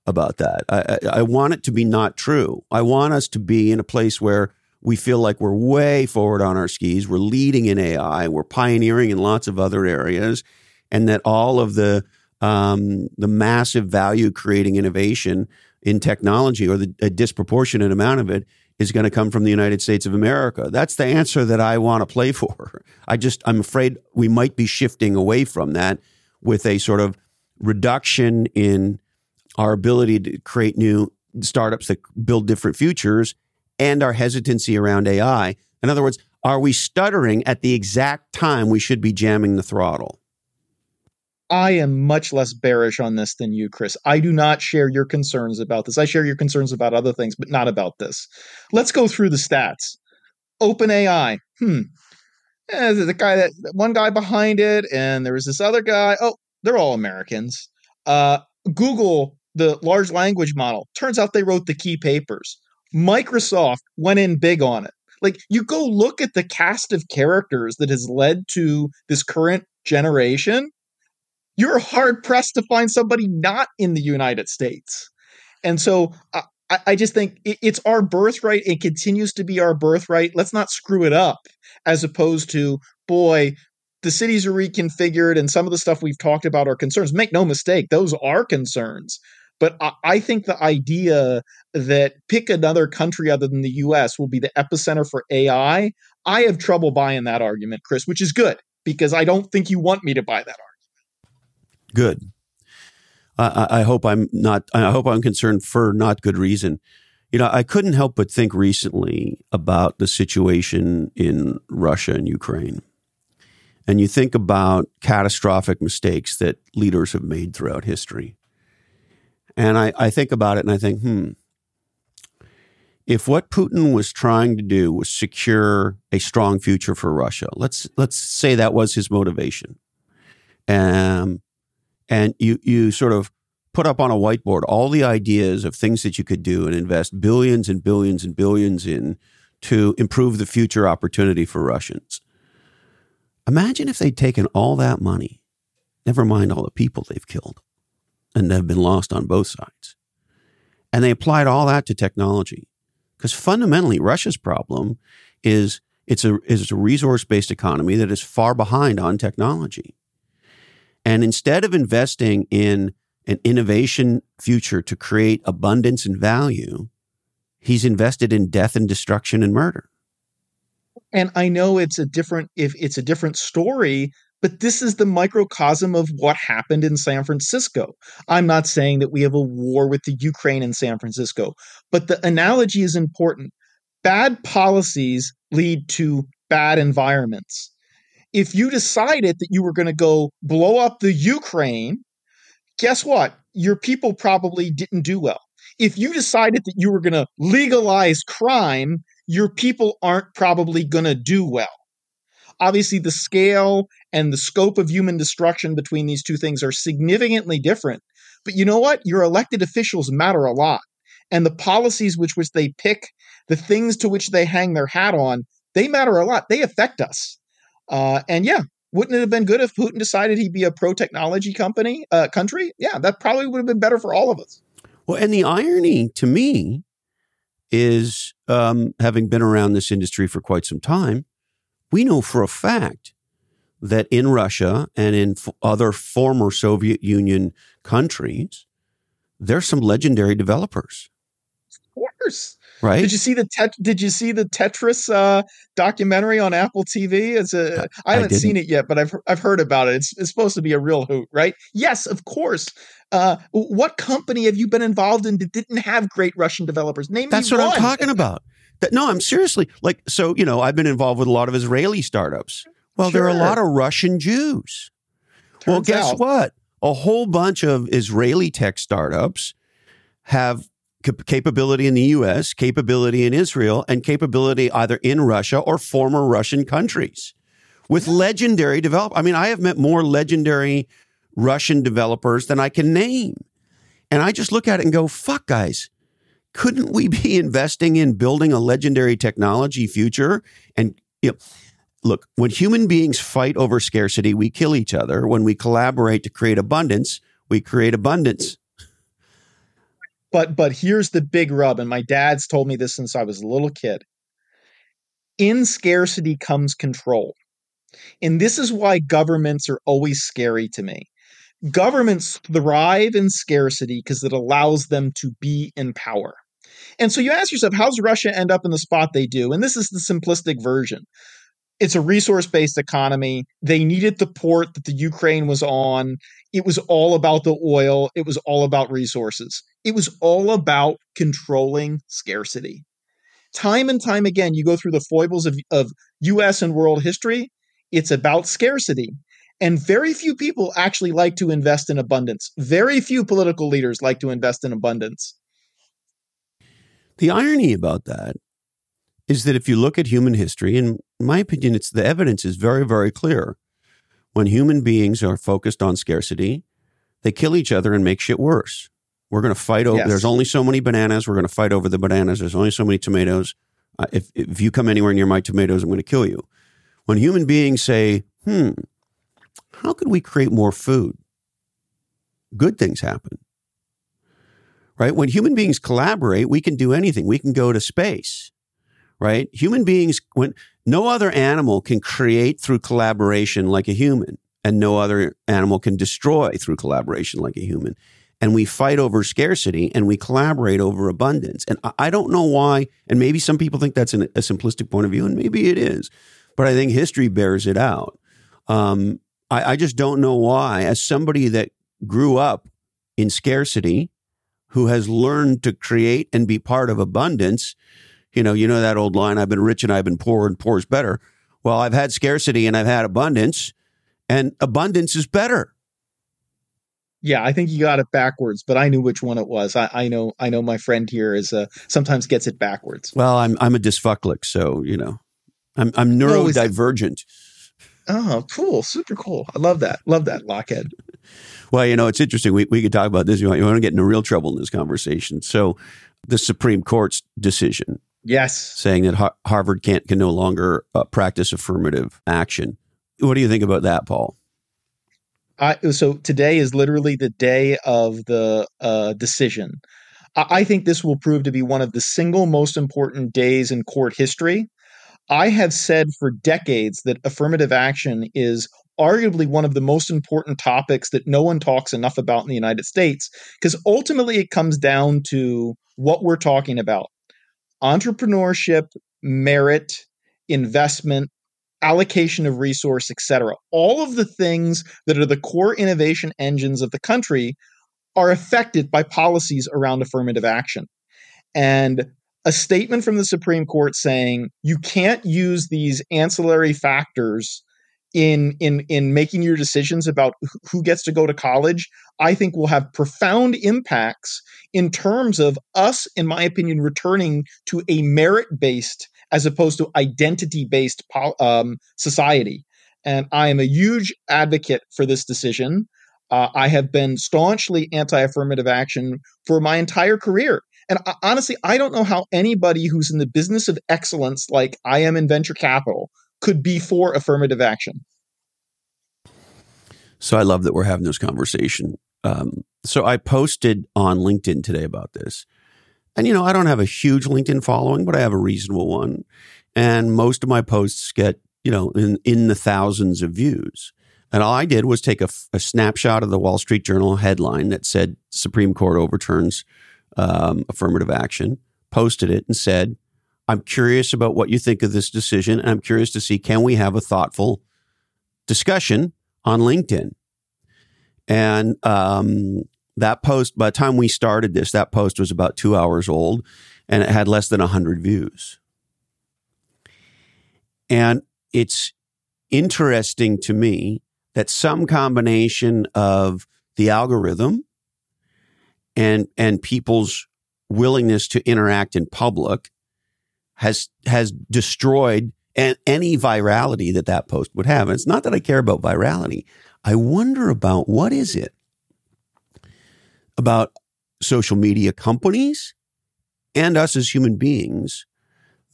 about that. I, I, I want it to be not true. I want us to be in a place where we feel like we're way forward on our skis. We're leading in AI. We're pioneering in lots of other areas, and that all of the um, the massive value creating innovation in technology, or the, a disproportionate amount of it, is going to come from the United States of America. That's the answer that I want to play for. I just, I'm afraid we might be shifting away from that with a sort of reduction in our ability to create new startups that build different futures and our hesitancy around AI. In other words, are we stuttering at the exact time we should be jamming the throttle? I am much less bearish on this than you, Chris. I do not share your concerns about this. I share your concerns about other things, but not about this. Let's go through the stats. OpenAI. Hmm. Eh, the guy that one guy behind it, and there was this other guy. Oh, they're all Americans. Uh, Google, the large language model. Turns out they wrote the key papers. Microsoft went in big on it. Like you go look at the cast of characters that has led to this current generation you're hard pressed to find somebody not in the United States. And so I, I just think it's our birthright. It continues to be our birthright. Let's not screw it up as opposed to, boy, the cities are reconfigured and some of the stuff we've talked about are concerns. Make no mistake, those are concerns. But I, think the idea that pick another country other than the US will be the epicenter for AI, I have trouble buying that argument, Chris, which is good because I don't think you want me to buy that argument. Good. I, I hope I'm not. I hope I'm concerned for not good reason. You know, I couldn't help but think recently about the situation in Russia and Ukraine. And you think about catastrophic mistakes that leaders have made throughout history. And I, I think about it and I think, hmm, if what Putin was trying to do was secure a strong future for Russia, let's let's say that was his motivation. Um, and you you sort of put up on a whiteboard all the ideas of things that you could do and invest billions and billions and billions in to improve the future opportunity for Russians. Imagine if they'd taken all that money, never mind all the people they've killed and have been lost on both sides, and they applied all that to technology. Because fundamentally, Russia's problem is it's a, is a resource based economy that is far behind on technology. And instead of investing in an innovation future to create abundance and value, he's invested in death and destruction and murder. And I know it's a different if it's a different story, but this is the microcosm of what happened in San Francisco. I'm not saying that we have a war with the Ukraine in San Francisco, but the analogy is important. Bad policies lead to bad environments. If you decided that you were going to go blow up the Ukraine guess what? Your people probably didn't do well. If you decided that you were going to legalize crime, your people aren't probably going to do well. Obviously, the scale and the scope of human destruction between these two things are significantly different. But you know what? Your elected officials matter a lot. And the policies which which they pick, the things to which they hang their hat on, they matter a lot. They affect us. Uh, and yeah, wouldn't it have been good if Putin decided he'd be a pro technology company uh, country? Yeah, that probably would have been better for all of us. Well, and the irony to me is, um, having been around this industry for quite some time, we know for a fact that in Russia and in f- other former Soviet Union countries, there's some legendary developers. Of course. Right. Did you see the tet- Did you see the Tetris uh, documentary on Apple TV? It's a. I haven't I seen it yet, but I've I've heard about it. It's, it's supposed to be a real hoot, right? Yes, of course. Uh, what company have you been involved in that didn't have great Russian developers? Name That's what one. I'm talking about. That, no, I'm seriously like so. You know, I've been involved with a lot of Israeli startups. Well, sure. there are a lot of Russian Jews. Turns well, guess out. what? A whole bunch of Israeli tech startups have capability in the US, capability in Israel, and capability either in Russia or former Russian countries with hmm. legendary develop. I mean, I have met more legendary Russian developers than I can name. And I just look at it and go, fuck, guys, couldn't we be investing in building a legendary technology future? And you know, look, when human beings fight over scarcity, we kill each other. When we collaborate to create abundance, we create abundance. But but here's the big rub, and my dad's told me this since I was a little kid. In scarcity comes control. And this is why governments are always scary to me. Governments thrive in scarcity because it allows them to be in power. And so you ask yourself, how's Russia end up in the spot they do? And this is the simplistic version it's a resource based economy. They needed the port that the Ukraine was on. It was all about the oil. It was all about resources. It was all about controlling scarcity. Time and time again, you go through the foibles of, of US and world history, it's about scarcity. And very few people actually like to invest in abundance. Very few political leaders like to invest in abundance. The irony about that is that if you look at human history, in my opinion, it's the evidence is very, very clear. When human beings are focused on scarcity, they kill each other and make shit worse. We're going to fight over. Yes. There's only so many bananas. We're going to fight over the bananas. There's only so many tomatoes. Uh, if if you come anywhere near my tomatoes, I'm going to kill you. When human beings say, "Hmm, how could we create more food?" Good things happen. Right? When human beings collaborate, we can do anything. We can go to space right? Human beings, when no other animal can create through collaboration like a human, and no other animal can destroy through collaboration like a human. And we fight over scarcity and we collaborate over abundance. And I don't know why, and maybe some people think that's an, a simplistic point of view, and maybe it is, but I think history bears it out. Um, I, I just don't know why, as somebody that grew up in scarcity who has learned to create and be part of abundance. You know, you know that old line, I've been rich and I've been poor and poor is better. Well, I've had scarcity and I've had abundance and abundance is better. Yeah, I think you got it backwards, but I knew which one it was. I, I know, I know. My friend here is uh, sometimes gets it backwards. Well, I'm I'm a dysfunclic, so you know, I'm I'm neurodivergent. Oh, cool, super cool. I love that. Love that, Lochhead. Well, you know, it's interesting. We we could talk about this. You want, you want to get into real trouble in this conversation. So, the Supreme Court's decision, yes, saying that Har- Harvard can't can no longer uh, practice affirmative action. What do you think about that, Paul? I, so today is literally the day of the uh, decision. I, I think this will prove to be one of the single most important days in court history. I have said for decades that affirmative action is arguably one of the most important topics that no one talks enough about in the United States because ultimately it comes down to what we're talking about entrepreneurship, merit, investment, allocation of resource, etc. All of the things that are the core innovation engines of the country are affected by policies around affirmative action. And a statement from the Supreme Court saying you can't use these ancillary factors in in in making your decisions about who gets to go to college i think will have profound impacts in terms of us in my opinion returning to a merit based as opposed to identity based um, society. And I am a huge advocate for this decision. Uh, I have been staunchly anti affirmative action for my entire career. And uh, honestly, I don't know how anybody who's in the business of excellence, like I am in venture capital, could be for affirmative action. So I love that we're having this conversation. Um, so I posted on LinkedIn today about this. And, you know, I don't have a huge LinkedIn following, but I have a reasonable one. And most of my posts get, you know, in, in the thousands of views. And all I did was take a, a snapshot of the Wall Street Journal headline that said Supreme Court overturns um, affirmative action, posted it, and said, I'm curious about what you think of this decision. And I'm curious to see can we have a thoughtful discussion on LinkedIn? And um, that post, by the time we started this, that post was about two hours old and it had less than 100 views. And it's interesting to me that some combination of the algorithm and, and people's willingness to interact in public has, has destroyed any virality that that post would have. And it's not that I care about virality. I wonder about what is it about social media companies and us as human beings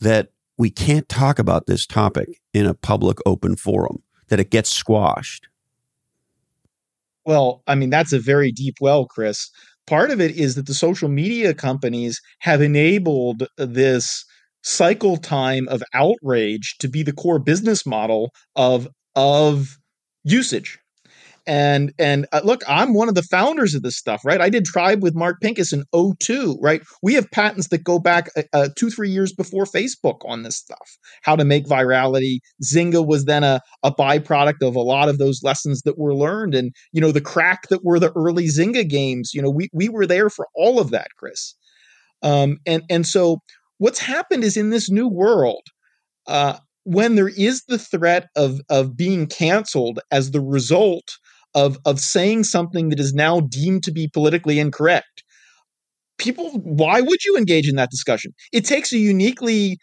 that we can't talk about this topic in a public open forum, that it gets squashed. Well, I mean, that's a very deep well, Chris. Part of it is that the social media companies have enabled this cycle time of outrage to be the core business model of of usage. And and uh, look i'm one of the founders of this stuff right? I did tribe with mark pincus in 02 right? We have patents that go back uh, uh, two three years before facebook on this stuff. How to make virality. Zynga was then a, a byproduct of a lot of those lessons that were learned. And you know the crack that were the early zynga games you know we, we were there for all of that chris. Um, and and so what's happened is in this new world uh, when there is the threat of of being canceled as the result of of saying something that is now deemed to be politically incorrect people why would you engage in that discussion? It takes a uniquely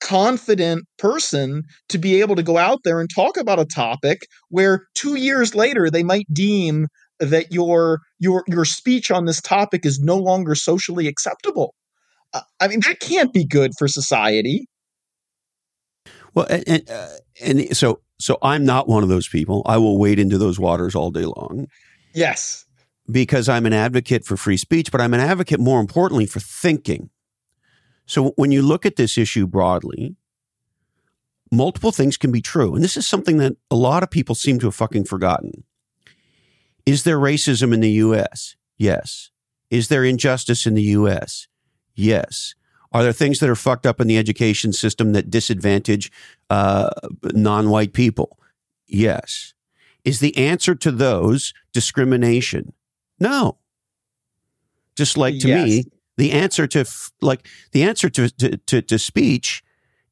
confident person to be able to go out there and talk about a topic where 2 years later they might deem that your your your speech on this topic is no longer socially acceptable uh, i mean that can't be good for society well and, uh, and so so I'm not one of those people. I will wade into those waters all day long. Yes. Because I'm an advocate for free speech, but I'm an advocate more importantly for thinking. So when you look at this issue broadly, multiple things can be true. And this is something that a lot of people seem to have fucking forgotten. Is there racism in the US? Yes. Is there injustice in the US? Yes. Are there things that are fucked up in the education system that disadvantage uh, non white people? Yes. Is the answer to those discrimination? No. Just like to Yes. me, the answer to f- like the answer to, to to to speech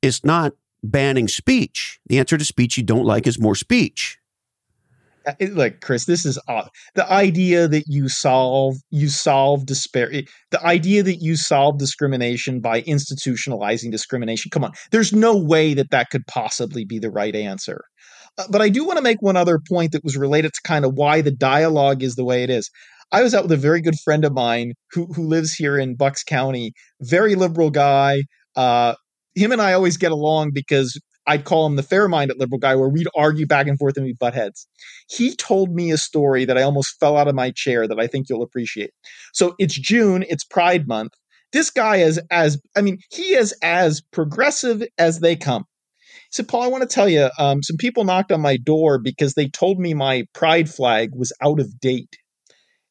is not banning speech. The answer to speech you don't like is more speech. Look, Chris, this is odd. The idea that you solve you solve despair, the idea that you solve discrimination by institutionalizing discrimination. Come on, there's no way that that could possibly be the right answer. Uh, but I do want to make one other point that was related to kind of why the dialogue is the way it is. I was out with a very good friend of mine who who lives here in Bucks County, very liberal guy. Uh, him and I always get along because I'd call him the fair-minded liberal guy, where we'd argue back and forth and we'd butt heads he told me a story that I almost fell out of my chair that I think you'll appreciate. So it's June, it's Pride Month. This guy is as I mean, he is as progressive as they come. He said, Paul, I want to tell you, um, some people knocked on my door because they told me my pride flag was out of date.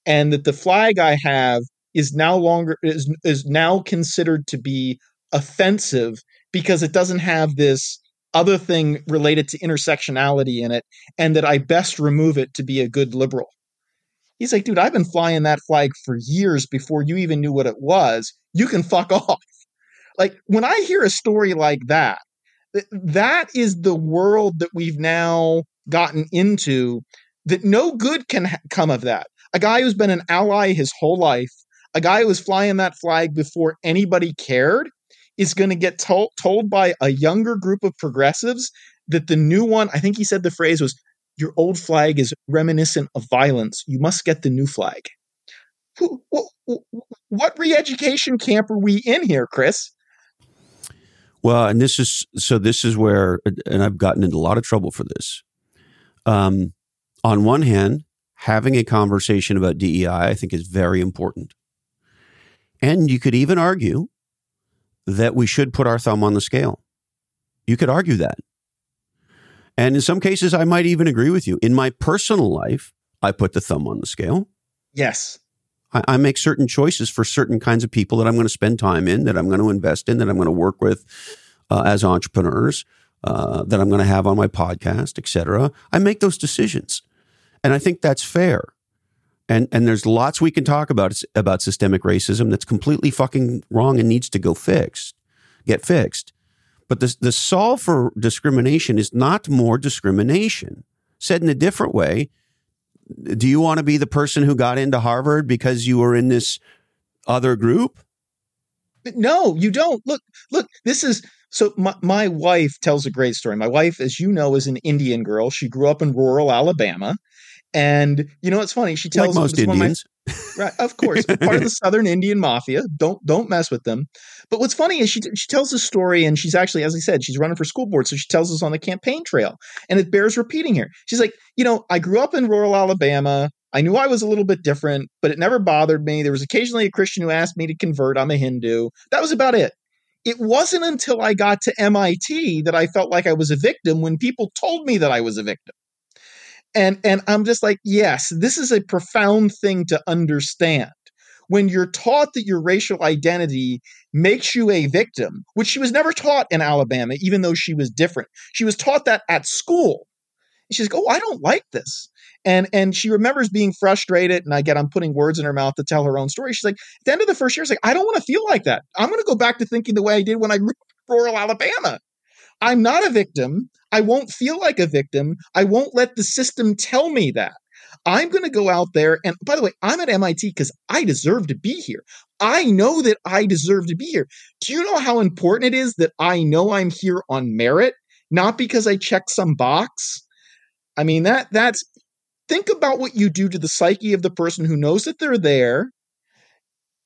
And that the flag I have is now longer is is now considered to be offensive because it doesn't have this other thing related to intersectionality in it and that I best remove it to be a good liberal. He's like, dude, I've been flying that flag for years before you even knew what it was. You can fuck off. Like when I hear a story like that, th- that is the world that we've now gotten into that no good can ha- come of that. A guy who's been an ally his whole life, a guy who was flying that flag before anybody cared, is going to get told, told by a younger group of progressives that the new one, I think he said the phrase was, your old flag is reminiscent of violence. You must get the new flag. Who- wh- wh- What re education camp are we in here, Chris? Well, and this is so. This is where, and I've gotten into a lot of trouble for this. Um, on one hand, having a conversation about DEI, I think, is very important, and you could even argue that we should put our thumb on the scale. You could argue that, and in some cases, I might even agree with you. In my personal life, I put the thumb on the scale. Yes. I, I make certain choices for certain kinds of people that I'm going to spend time in, that I'm going to invest in, that I'm going to work with uh, as entrepreneurs, uh, that I'm going to have on my podcast, et cetera. I make those decisions, and I think that's fair. And and there's lots we can talk about about systemic racism that's completely fucking wrong and needs to go fixed, get fixed. But the the solve for discrimination is not more discrimination. Said in a different way, do you want to be the person who got into Harvard because you were in this other group? No, you don't. Look, look, this is so my, my wife tells a great story. My wife, as you know, is an Indian girl. She grew up in rural Alabama. And you know what's funny? She Like tells most it's one of my- Indians. right of course part of the southern indian mafia don't don't mess with them. But what's funny is she she tells this story and she's actually as i said she's running for school board so she tells us on the campaign trail and it bears repeating here. She's like you know i grew up in rural alabama. I knew i was a little bit different but it never bothered me. There was occasionally a christian who asked me to convert. I'm a hindu. That was about it. It wasn't until i got to mit that i felt like i was a victim when people told me that i was a victim and and i'm just like yes this is a profound thing to understand. When you're taught that your racial identity makes you a victim which she was never taught in alabama even though she was different. She was taught that at school. And she's like oh i don't like this. And and she remembers being frustrated and i get i'm putting words in her mouth to tell her own story. She's like at the end of the first year she's like i don't want to feel like that. I'm going to go back to thinking the way i did when i grew up in rural alabama i'm not a victim I won't feel like a victim. I won't let the system tell me that. I'm going to go out there. And by the way, I'm at MIT because I deserve to be here. I know that I deserve to be here. Do you know how important it is that I know I'm here on merit, not because I check some box? I mean, that that's think about what you do to the psyche of the person who knows that they're there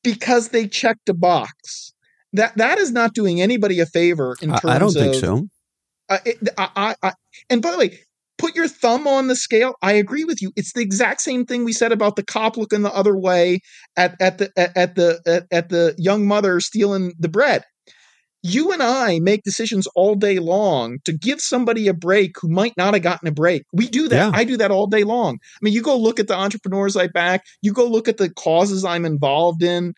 because they checked a box. That that is not doing anybody a favor in I, terms I don't of think so. uh, it, I, I, I, and by the way, put your thumb on the scale. I agree with you. It's the exact same thing we said about the cop looking the other way at at the at, at the at, at the young mother stealing the bread. You and I make decisions all day long to give somebody a break who might not have gotten a break. We do that. Yeah. I do that all day long. I mean, you go look at the entrepreneurs I back. You go look at the causes I'm involved in.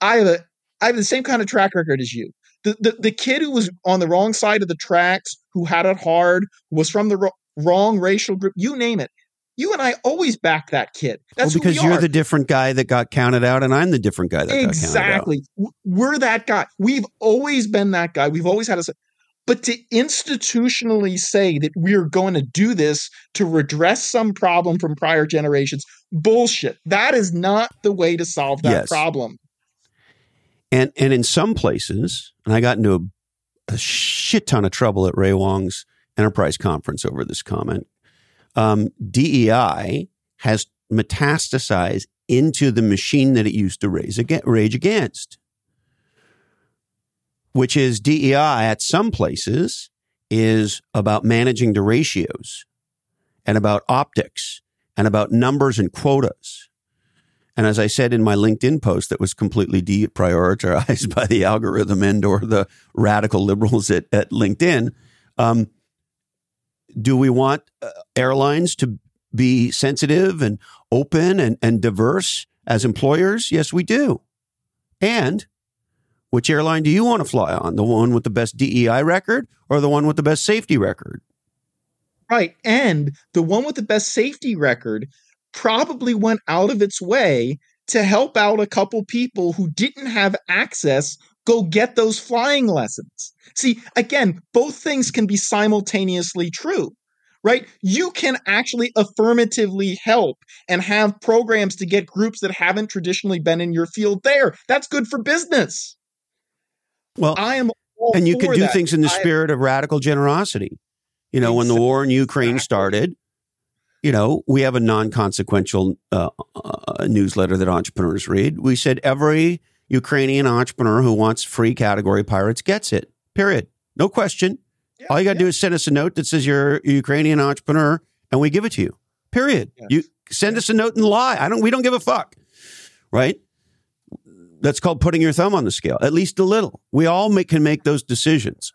I have a I have the same kind of track record as you the, the the kid who was on the wrong side of the tracks, who had it hard, was from the ro- wrong racial group, you name it. You and I always back that kid. That's well, because we you're the different guy that got counted out, and I'm the different guy that exactly. got counted out. We're that guy. We've always been that guy. We've always had a. But to institutionally say that we're going to do this to redress some problem from prior generations, bullshit. That is not the way to solve that Yes. problem. And and in some places, and I got into a, a shit ton of trouble at Ray Wang's enterprise conference over this comment. Um, DEI has metastasized into the machine that it used to raise aga rage against, which is DEI at some places is about managing the ratios and about optics and about numbers and quotas. And as I said in my LinkedIn post that was completely deprioritized by the algorithm and or the radical liberals at, at LinkedIn, um, do we want uh, airlines to be sensitive and open and, and diverse as employers? Yes, we do. And which airline do you want to fly on? The one with the best DEI record or the one with the best safety record? Right. And the one with the best safety record probably went out of its way to help out a couple people who didn't have access go get those flying lessons. See, again, both things can be simultaneously true. Right? You can actually affirmatively help and have programs to get groups that haven't traditionally been in your field there. That's good for business. Well, I am and you can do that. things in the I- spirit of radical generosity. You know, when the war in Ukraine started, you know, we have a non-consequential uh, uh, newsletter that entrepreneurs read. We said every Ukrainian entrepreneur who wants free category pirates gets it. Period. No question. Yeah, All you got to yeah. do is send us a note that says you're a Ukrainian entrepreneur, and we give it to you. Period. Yes. You send us a note and lie. I don't. We don't give a fuck. Right. That's called putting your thumb on the scale, at least a little. We all make, can make those decisions.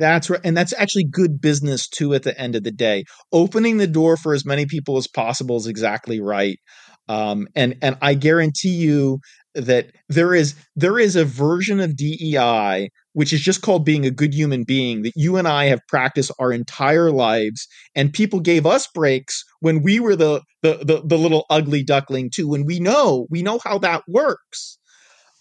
That's right. And that's actually good business too at the end of the day. Opening the door for as many people as possible is exactly right. Um, and and I guarantee you that there is there is a version of DEI which is just called being a good human being that you and I have practiced our entire lives and people gave us breaks when we were the the the, the little ugly duckling too when we know we know how that works.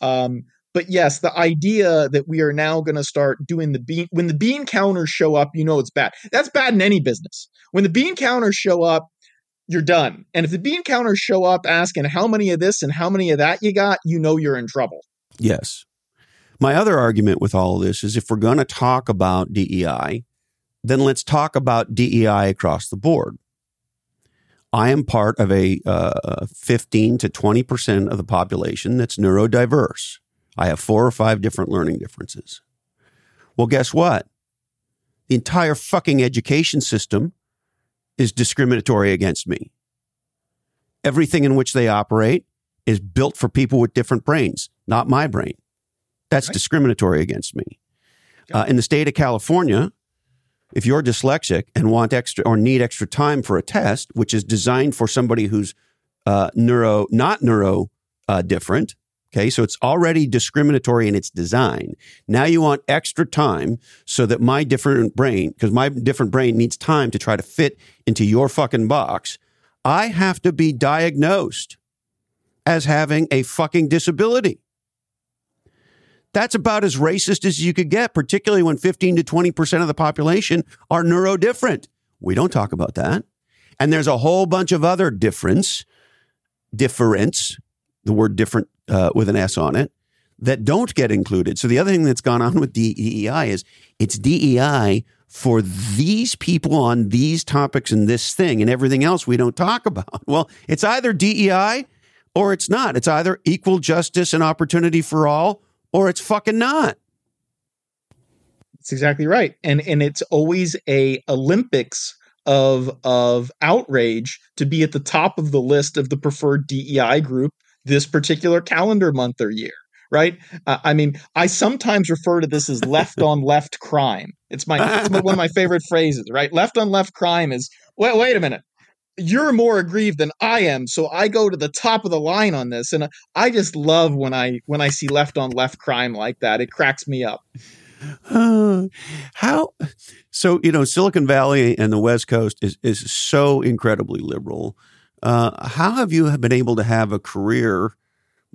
Um, but yes, the idea that we are now going to start doing the bean when the bean counters show up, you know it's bad. That's bad in any business. When the bean counters show up, you're done. And if the bean counters show up asking how many of this and how many of that you got, you know you're in trouble. Yes. My other argument with all this is if we're going to talk about DEI, then let's talk about DEI across the board. I am part of a uh, 15 to 20% of the population that's neurodiverse. I have four or five different learning differences. Well, guess what? The entire fucking education system is discriminatory against me. Everything in which they operate is built for people with different brains, not my brain. That's Right. discriminatory against me. Uh, in the state of California, if you're dyslexic and want extra or need extra time for a test, which is designed for somebody who's uh, neuro, not neuro uh, different, okay, so it's already discriminatory in its design. Now you want extra time so that my different brain, because my different brain needs time to try to fit into your fucking box, I have to be diagnosed as having a fucking disability. That's about as racist as you could get, particularly when 15 to 20% of the population are neurodifferent. We don't talk about that. And there's a whole bunch of other difference, difference, the word different uh, with an S on it, that don't get included. So the other thing that's gone on with DEI is it's DEI for these people on these topics and this thing and everything else we don't talk about. Well, it's either DEI or it's not. It's either equal justice and opportunity for all or it's fucking not. That's exactly right. And and it's always a Olympics of of outrage to be at the top of the list of the preferred DEI group this particular calendar month or year. Right? Uh, I mean, I sometimes refer to this as left on left crime. It's my it's one of my favorite phrases. Right? Left on left crime is wait wait a minute. You're more aggrieved than I am, so I go to the top of the line on this, and I just love when I when I see left on left crime like that. It cracks me up. Uh, how so you know silicon valley and the west coast is, is so incredibly liberal uh, how have you been able to have a career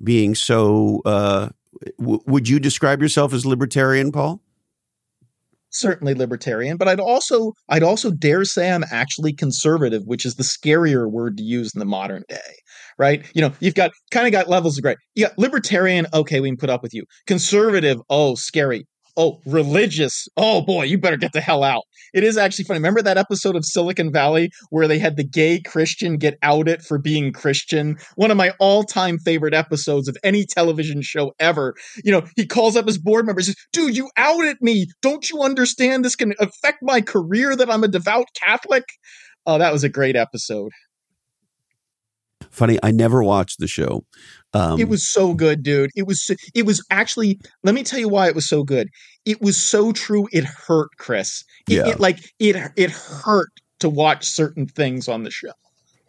being so uh, w- would you describe yourself as libertarian paul certainly libertarian, but I'd also I'd also dare say I'm actually conservative, which is the scarier word to use in the modern day. Right? You know, you've got kind of got levels of gray. Got libertarian, okay, we can put up with you. Conservative, oh, scary. Oh, religious. Oh boy, you better get the hell out. It is actually funny. Remember that episode of Silicon Valley where they had the gay Christian get outed for being Christian? One of my all-time favorite episodes of any television show ever. You know, he calls up his board members, says, "Dude, you outed me. Don't you understand this can affect my career that I'm a devout Catholic?" Oh, that was a great episode. Funny, I never watched the show. Um, it was so good, dude. It was it was actually. Let me tell you why it was so good. It was so true. It hurt, Chris. It, yeah. it like it it hurt to watch certain things on the show.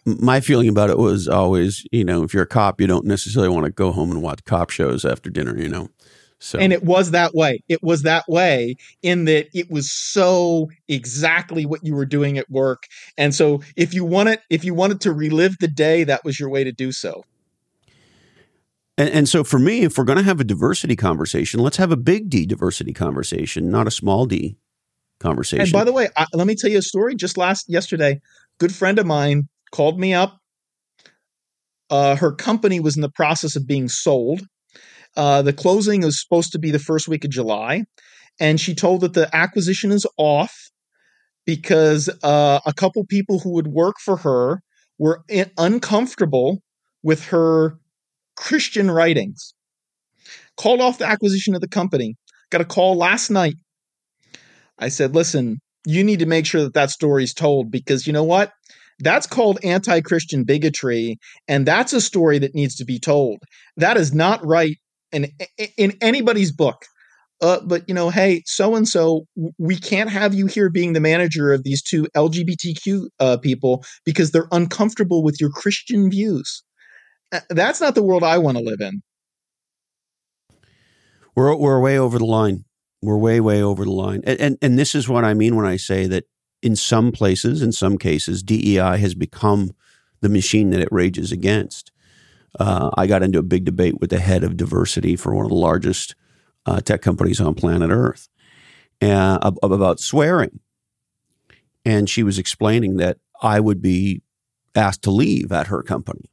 My feeling about it was always, you know, if you're a cop, you don't necessarily want to go home and watch cop shows after dinner, you know. So. And it was that way. It was that way in that it was so exactly what you were doing at work. And so if you wanted if you wanted to relive the day, that was your way to do so. And, and so for me, if we're going to have a diversity conversation, let's have a big D diversity conversation, not a small D conversation. And by the way, I, let me tell you a story. Just last yesterday, good friend of mine called me up. Uh, her company was in the process of being sold. Uh, the closing is supposed to be the first week of July, and she told that the acquisition is off because uh, a couple people who would work for her were in- uncomfortable with her Christian writings. Called off the acquisition of the company. Got a call last night. I said, listen, you need to make sure that that story is told because you know what? That's called anti Christian bigotry. And that's a story that needs to be told. That is not right in, in anybody's book. Uh, but you know, hey, so and so, we can't have you here being the manager of these two LGBTQ uh, people because they're uncomfortable with your Christian views. Uh, that's not the world I want to live in. We're we're way over the line. We're way way over the line. And and, and this is what I mean when I say that in some places, in some cases, DEI has become the machine that it rages against. Uh, I got into a big debate with the head of diversity for one of the largest uh, tech companies on planet Earth uh, about swearing. And she was explaining that I would be asked to leave at her company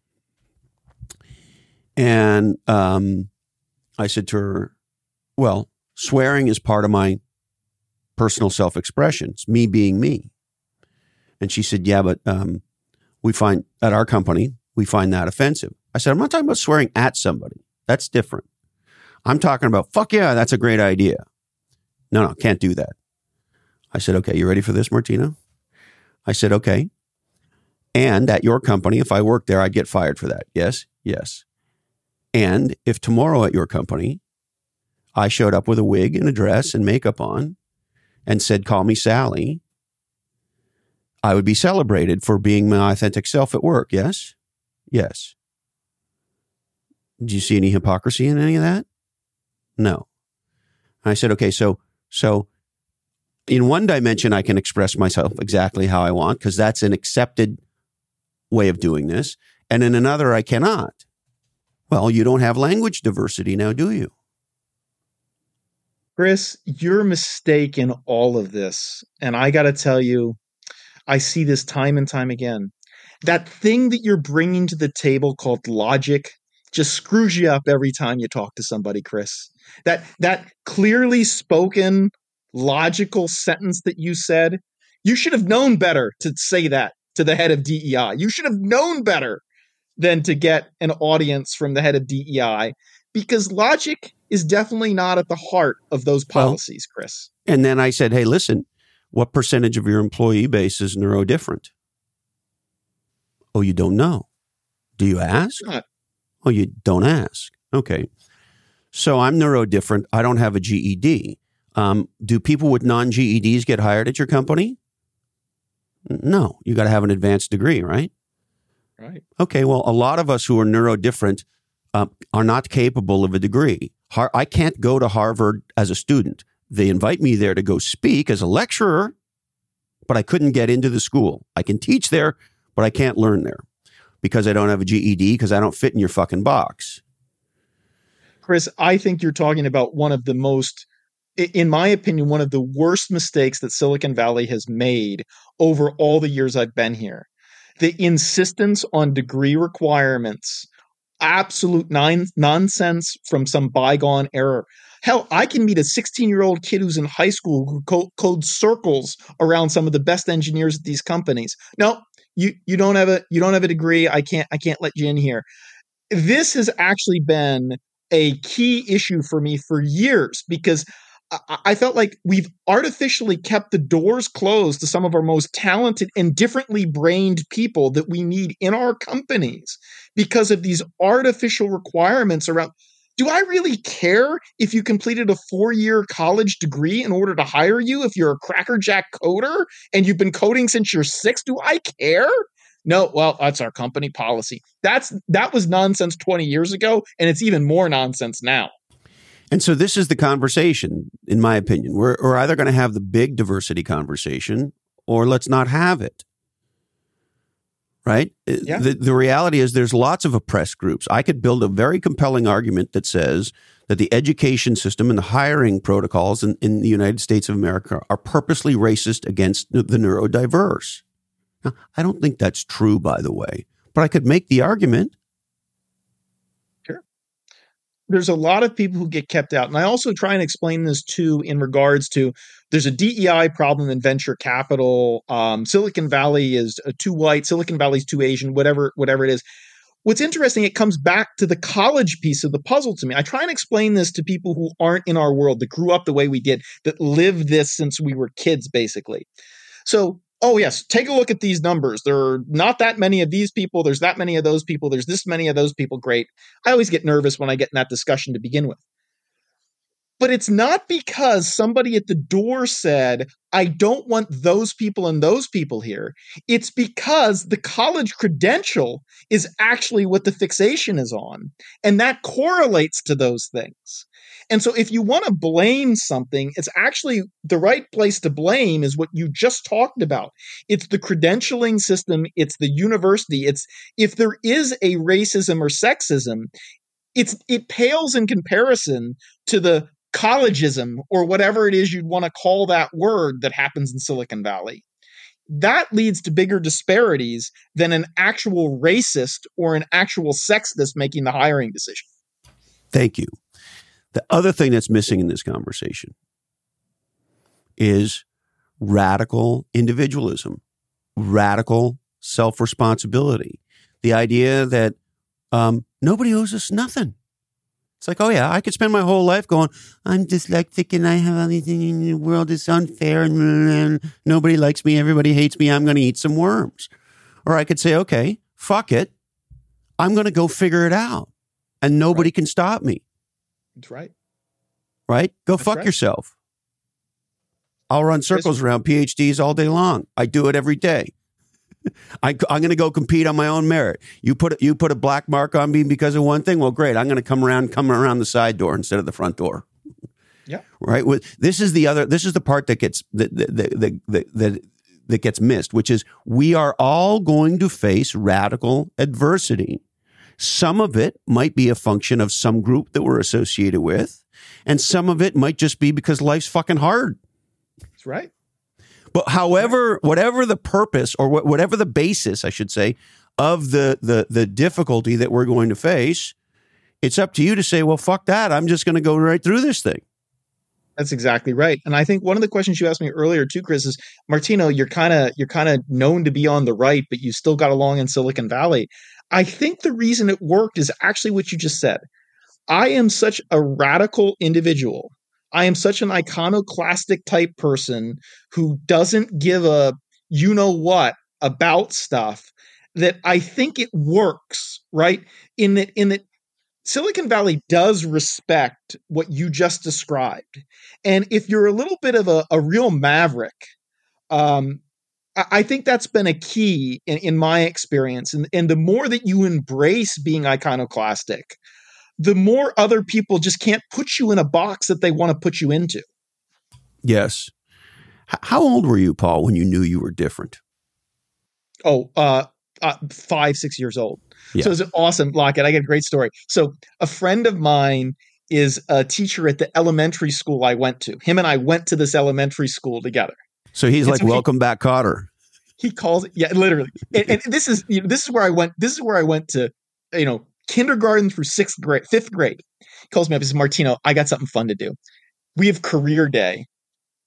and um, I said to her, Well, swearing is part of my personal self expression. It's me being me. And she said, Yeah, but um, we find at our company, we find that offensive. I said, I'm not talking about swearing at somebody. That's different. I'm talking about, fuck yeah, that's a great idea. No, no, can't do that. I said, okay, you ready for this, Martino? I said, okay. And at your company, if I worked there, I'd get fired for that. Yes, yes. And if tomorrow at your company, I showed up with a wig and a dress and makeup on and said, call me Sally, I would be celebrated for being my authentic self at work. Yes? Yes. Do you see any hypocrisy in any of that? No. I said, okay, so, so in one dimension, I can express myself exactly how I want because that's an accepted way of doing this. And in another, I cannot. Well, you don't have language diversity now, do you? Chris, your mistake in all of this, and I got to tell you, I see this time and time again. That thing that you're bringing to the table called logic just screws you up every time you talk to somebody, Chris. That that clearly spoken logical sentence that you said, you should have known better to say that to the head of DEI. You should have known better than to get an audience from the head of DEI because logic is definitely not at the heart of those policies, well, Chris. And then I said, hey, listen, what percentage of your employee base is neuro different? Oh, you don't know. Do you ask? Oh, you don't ask. Okay. So I'm neuro different. I don't have a GED. Um, do people with non GEDs get hired at your company? No, you got to have an advanced degree, right? Right. Okay. Well, a lot of us who are neurodifferent um, are not capable of a degree. Har- I can't go to Harvard as a student. they invite me there to go speak as a lecturer, but I couldn't get into the school. I can teach there, but I can't learn there because I don't have a GED because I don't fit in your fucking box. Chris, I think you're talking about one of the most, in my opinion, one of the worst mistakes that Silicon Valley has made over all the years I've been here. The insistence on degree requirements, absolute nine, nonsense from some bygone error. Hell, I can meet a 16 year old kid who's in high school who co- codes circles around some of the best engineers at these companies. No, you you don't have a you don't have a degree. I can't I can't let you in here. This has actually been a key issue for me for years because I, felt like we've artificially kept the doors closed to some of our most talented and differently brained people that we need in our companies because of these artificial requirements around do I really care if you completed a four year college degree in order to hire you if you're a crackerjack coder and you've been coding since you're six? Do I care? No, well, that's our company policy. That's that was nonsense 20 years ago, and it's even more nonsense now. And so this is the conversation, in my opinion. We're, we're either going to have the big diversity conversation or let's not have it right? Uh, yeah. The, the reality is there's lots of oppressed groups. I could build a very compelling argument that says that the education system and the hiring protocols in, in the United States of America are purposely racist against the neurodiverse. Now, I don't think that's true, by the way, but I could make the argument there's a lot of people who get kept out. And I also try and explain this too in regards to there's a DEI problem in venture capital. Um, Silicon Valley is too white, Silicon Valley's too Asian, whatever, whatever it is. What's interesting, it comes back to the college piece of the puzzle to me. I try and explain this to people who aren't in our world, that grew up the way we did, that lived this since we were kids, basically. So oh yes. Take a look at these numbers. There are not that many of these people. There's that many of those people. There's this many of those people. Great. I always get nervous when i get in that discussion to begin with. But it's not because somebody at the door said i don't want those people and those people here. It's because the college credential is actually what the fixation is on and that correlates to those things and so if you want to blame something, it's actually the right place to blame is what you just talked about. It's the credentialing system, it's the university. It's if there is a racism or sexism, it's it pales in comparison to the collegeism or whatever it is you'd want to call that word that happens in Silicon Valley. That leads to bigger disparities than an actual racist or an actual sexist making the hiring decision. Thank you. The other thing that's missing in this conversation is radical individualism, radical self responsibility. The idea that um, nobody owes us nothing. It's like, oh yeah, I could spend my whole life going, I'm dyslexic and I have anything in the world is unfair and, and nobody likes me, everybody hates me, I'm going to eat some worms. Or I could say, okay, fuck it. I'm going to go figure it out and nobody right. can stop me. That's right. Right? Go That's fuck right. yourself. I'll run circles around PhDs all day long. I do it every day. I, am going to go compete on my own merit. You put you put a black mark on me because of one thing. Well, great. I'm going to come around come around the side door instead of the front door. Yeah. Right. This is the other. This is the part that gets that that that, that, that, that gets missed, which is we are all going to face radical adversity. Some of it might be a function of some group that we're associated with, and some of it might just be because life's fucking hard. That's right. But however, whatever the purpose or whatever the basis, I should say, of the the the difficulty that we're going to face, it's up to you to say, well, fuck that. I'm just going to go right through this thing. That's exactly right. And I think one of the questions you asked me earlier too, Chris, is Martino, you're kind of you're kind of known to be on the right, but you still got along in Silicon Valley. I think the reason it worked is actually what you just said. I am such a radical individual. I am such an iconoclastic type person who doesn't give a you know what about stuff that I think it works, right? In that in that Silicon Valley does respect what you just described. And if you're a little bit of a, a real maverick, um, I think that's been a key in, in my experience. And, and the more that you embrace being iconoclastic, the more other people just can't put you in a box that they want to put you into. Yes. H- how old were you, Paul, when you knew you were different? Oh, uh, uh, five, six years old. Yeah. So it's awesome, Lochhead. I get a great story. So a friend of mine is a teacher at the elementary school I went to. Him and I went to this elementary school together. So he's And like, so he- "Welcome back, Kotter." He calls it, yeah, literally. And, and this is you know, this is where I went. This is where I went to, you know, kindergarten through sixth grade, fifth grade. He calls me up. He says, "Martino, I got something fun to do. We have career day.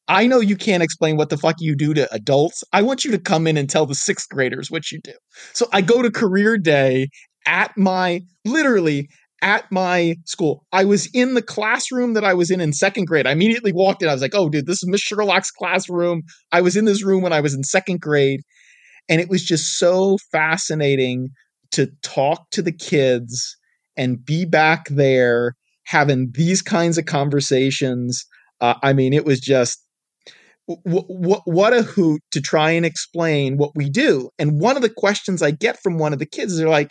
I know you can't explain what the fuck you do to adults. I want you to come in and tell the sixth graders what you do. So I go to career day at my literally at my school. I was in the classroom that I was in in second grade. I immediately walked in. I was like, "Oh, dude, this is Miss Sherlock's classroom." I was in this room when I was in second grade, and it was just so fascinating to talk to the kids and be back there having these kinds of conversations. Uh, I mean, it was just w- w- what a hoot to try and explain what we do. And one of the questions I get from one of the kids is they're like,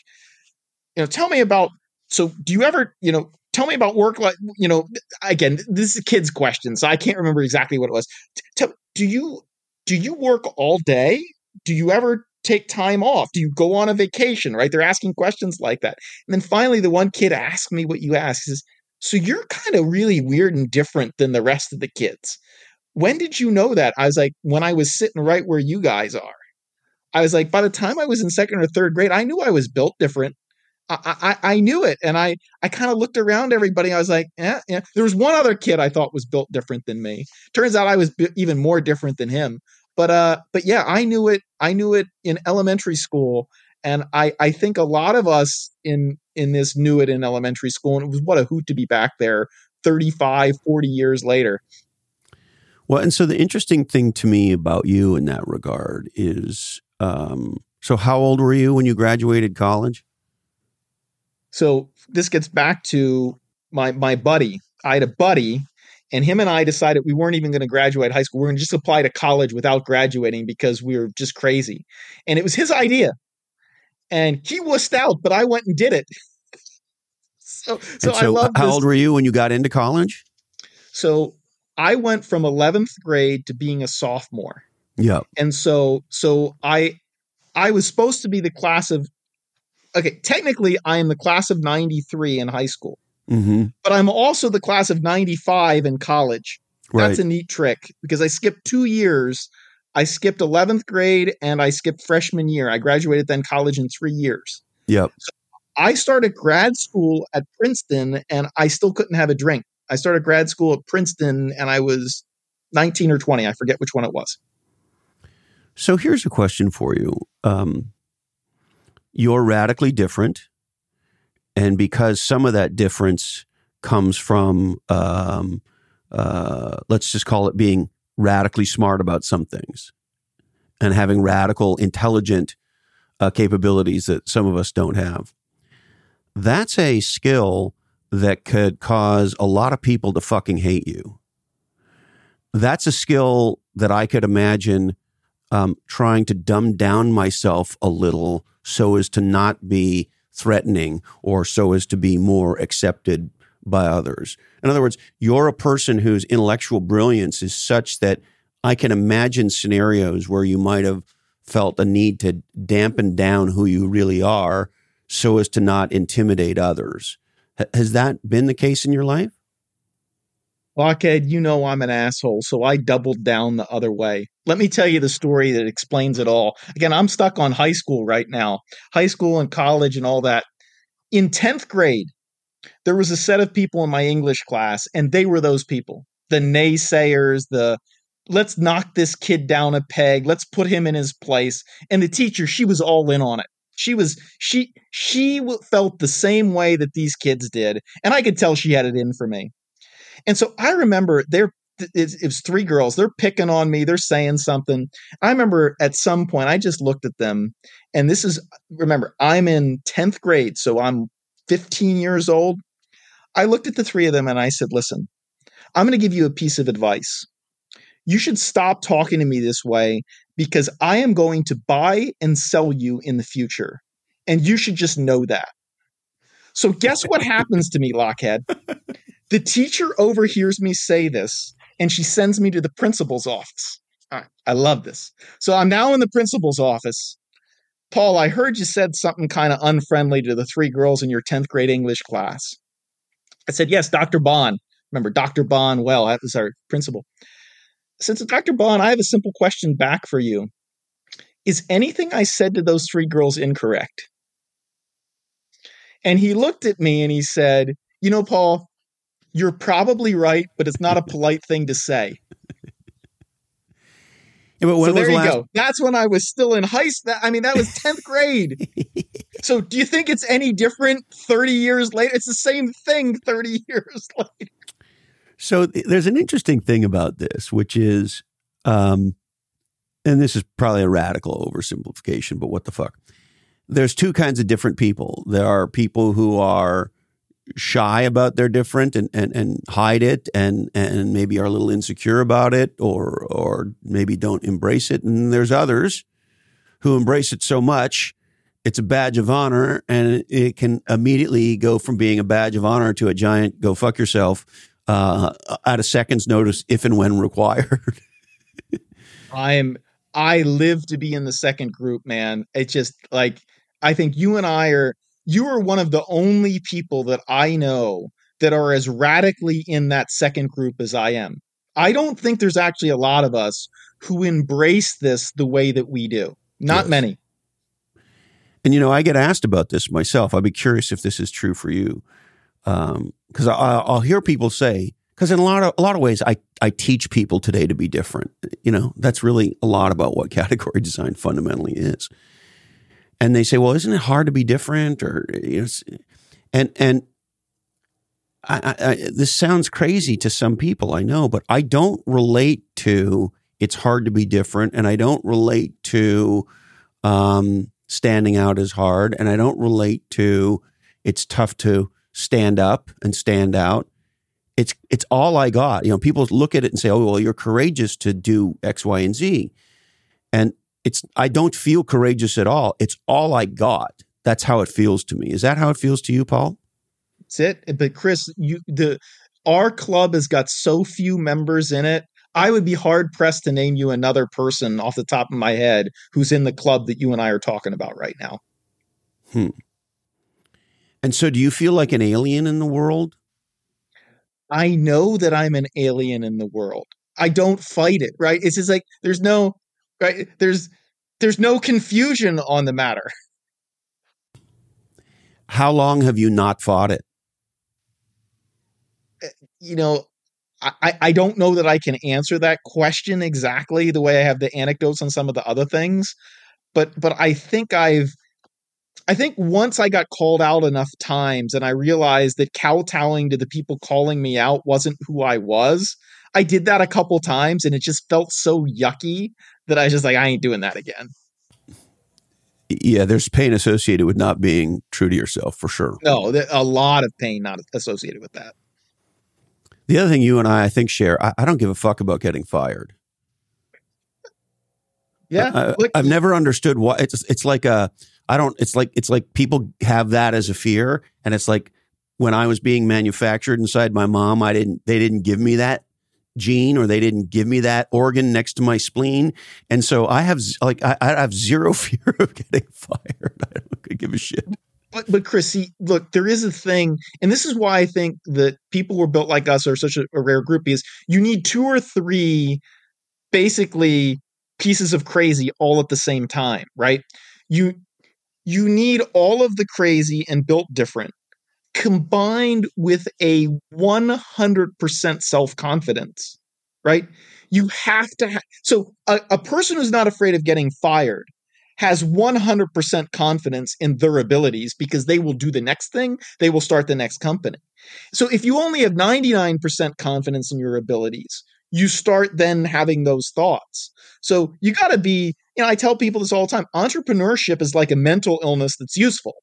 you know, tell me about. So, do you ever, you know, tell me about work like, you know, again, this is a kid's question, so I can't remember exactly what it was. Tell, do you do you work all day? Do you ever take time off? Do you go on a vacation? Right? They're asking questions like that. And then finally, the one kid asked me what you asked. is, "So you're kind of really weird and different than the rest of the kids." When did you know that? I was like, when I was sitting right where you guys are. I was like, by the time I was in second or third grade, I knew I was built different. I, I, knew it, and I, I kind of looked around everybody. I was like, yeah, yeah. There was one other kid I thought was built different than me. Turns out I was b- even more different than him. But uh, but yeah, I knew it. I knew it in elementary school, and I, I think a lot of us in in this knew it in elementary school, and it was what a hoot to be back there 35, 40 years later. Well, and so the interesting thing to me about you in that regard is, um, so how old were you when you graduated college? So this gets back to my my buddy. I had a buddy, and him and I decided we weren't even going to graduate high school. We are going to just apply to college without graduating because we were just crazy. And it was his idea, and he wussed out, but I went and did it. so so, And I uh, love how this. old were you when you got into college? so I went from eleventh grade to being a sophomore. Yeah. and so so i i was supposed to be the class of okay technically i am the class of 93 in high school hmm but i'm also the class of 95 in college. Right. that's a neat trick because i skipped two years. I skipped 11th grade and i skipped freshman year. I graduated then college in three years. Yep. i started grad school at princeton and i still couldn't have a drink. I started grad school at princeton and i was 19 or 20 i forget which one it was. So here's a question for you. Um, you're radically different, and because some of that difference comes from, um, uh, let's just call it being radically smart about some things, and having radical, intelligent uh, capabilities that some of us don't have. That's a skill that could cause a lot of people to fucking hate you. That's a skill that I could imagine um, trying to dumb down myself a little so as to not be threatening or so as to be more accepted by others. In other words, you're a person whose intellectual brilliance is such that I can imagine scenarios where you might have felt a need to dampen down who you really are so as to not intimidate others. H- has that been the case in your life? Lochhead, you know I'm an asshole, so I doubled down the other way. Let me tell you the story that explains it all. Again, I'm stuck on high school right now, high school and college and all that. In 10th grade, there was a set of people in my English class, and they were those people the naysayers, the let's knock this kid down a peg, let's put him in his place. And the teacher, she was all in on it. She was she she felt the same way that these kids did, and I could tell she had it in for me. And so I remember they're it, was three girls. They're picking on me. They're saying something. I remember at some point I just looked at them, and this is remember I'm in tenth grade, so I'm 15 years old. I looked at the three of them and I said, "Listen, I'm going to give you a piece of advice. You should stop talking to me this way because I am going to buy and sell you in the future, and you should just know that." So guess what happens to me, Lochhead? The teacher overhears me say this and she sends me to the principal's office. I love this. So I'm now in the principal's office. Paul, I heard you said something kind of unfriendly to the three girls in your 10th grade English class. I said, Yes, Dr. Bond. Remember, Dr. Bond, well, that was our principal. Since Dr. Bond, I have a simple question back for you. Is anything I said to those three girls incorrect? And he looked at me and he said, You know, Paul, you're probably right, but it's not a polite thing to say. Yeah, but when so there you last- go. That's when I was still in high school. I mean, that was 10th grade. so do you think it's any different 30 years later? It's the same thing 30 years later. So there's an interesting thing about this, which is, um, and this is probably a radical oversimplification, but what the fuck? There's two kinds of different people. There are people who are shy about their different and, and, and hide it and, and maybe are a little insecure about it or, or maybe don't embrace it. And there's others who embrace it so much it's a badge of honor and it can immediately go from being a badge of honor to a giant go fuck yourself uh, at a second's notice if and when required. I'm I live to be in the second group, man. It's just like I think you and I are you are one of the only people that I know that are as radically in that second group as I am. I don't think there's actually a lot of us who embrace this the way that we do. Not Yes. many. And you know, I get asked about this myself. I'd be curious if this is true for you, um, because I, I'll hear people say, because in a lot of a lot of ways, I I teach people today to be different. You know, that's really a lot about what category design fundamentally is. And they say, well, isn't it hard to be different? Or you know, and and I, I, this sounds crazy to some people, I know, but I don't relate to it's hard to be different, and I don't relate to um, standing out as hard, and I don't relate to it's tough to stand up and stand out. It's it's all I got. You know, people look at it and say, "Oh, well, you're courageous to do X, Y, and Z," and it's I don't feel courageous at all. It's all I got. That's how it feels to me. Is that how it feels to you, Paul? That's it. But Chris, you the our club has got so few members in it. I would be hard pressed to name you another person off the top of my head who's in the club that you and I are talking about right now. Hmm. And so, do you feel like an alien in the world? I know that I'm an alien in the world. I don't fight it, right? It's just like there's no right there's there's no confusion on the matter. How long have you not fought it? Uh, you know, I, I- I don't know that I can answer that question exactly the way I have the anecdotes on some of the other things, but but I think I've I think once I got called out enough times and I realized that kowtowing to the people calling me out wasn't who I was, I did that a couple times and it just felt so yucky that I was just like, I ain't doing that again. Yeah, there's pain associated with not being true to yourself for sure. No, a lot of pain not associated with that. The other thing you and I, I think, share, I, I don't give a fuck about getting fired. Yeah. I, I've never understood why it's it's like a I don't it's like it's like people have that as a fear and it's like when I was being manufactured inside my mom I didn't they didn't give me that gene or they didn't give me that organ next to my spleen. And so I have like I, I have zero fear of getting fired. I don't give a shit. But but Chris, look, there is a thing, and this is why I think that people who are built like us are such a, a rare group Is you need two or three basically pieces of crazy all at the same time, right? You you need all of the crazy and built different combined with a 100% self-confidence, right? You have to ha- so a, a person who's not afraid of getting fired has 100% confidence in their abilities because they will do the next thing, they will start the next company. So if you only have 99% confidence in your abilities, you start then having those thoughts. So you got to be, you know, I tell people this all the time entrepreneurship is like a mental illness that's useful,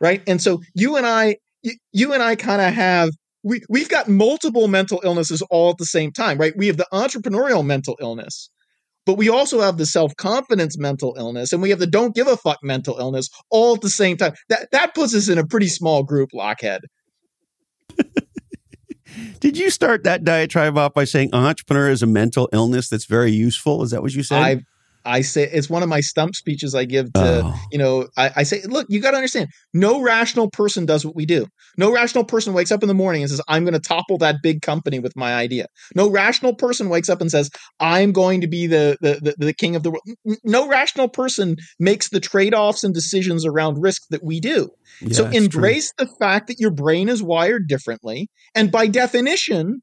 right? And so you and I, you, you and I kind of have. We, we've got multiple mental illnesses all at the same time, right? We have the entrepreneurial mental illness, but we also have the self-confidence mental illness and we have the don't give a fuck mental illness all at the same time that that puts us in a pretty small group Lochhead Did you start that diatribe off by saying entrepreneur is a mental illness that's very useful? Is that what you said? I I say it's one of my stump speeches I give to, Oh. you know, I, I say, look, you got to understand, no rational person does what we do. No rational person wakes up in the morning and says, I'm going to topple that big company with my idea. No rational person wakes up and says, I'm going to be the, the, the, the king of the world. No rational person makes the trade offs and decisions around risk that we do. Yeah, so it's true. embrace the fact that your brain is wired differently. And by definition,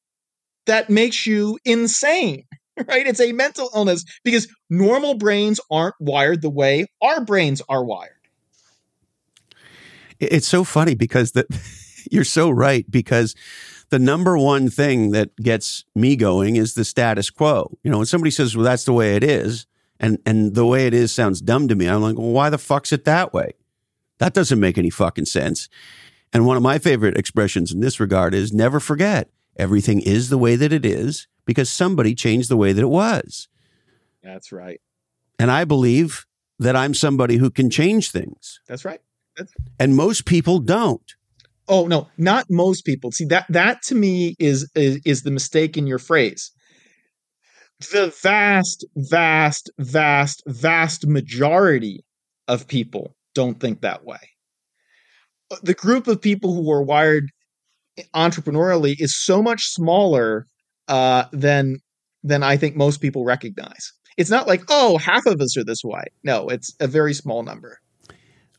that makes you insane, right? It's a mental illness because normal brains aren't wired the way our brains are wired. It's so funny because that you're so right because the number one thing that gets me going is the status quo. You know, when somebody says, "Well, that's the way it is," and and the way it is sounds dumb to me, I'm like, "Well, why the fuck's it that way?" That doesn't make any fucking sense. And one of my favorite expressions in this regard is never forget everything is the way that it is because somebody changed the way that it was. That's right. And I believe that I'm somebody who can change things. That's right. And most people don't. Oh no, not most people. See that that to me is is, is the mistake in your phrase. The vast, vast, vast, vast majority of people don't think that way. The group of people who are wired entrepreneurially is so much smaller uh, than than I think most people recognize. It's not like oh, half of us are this way. No, it's a very small number.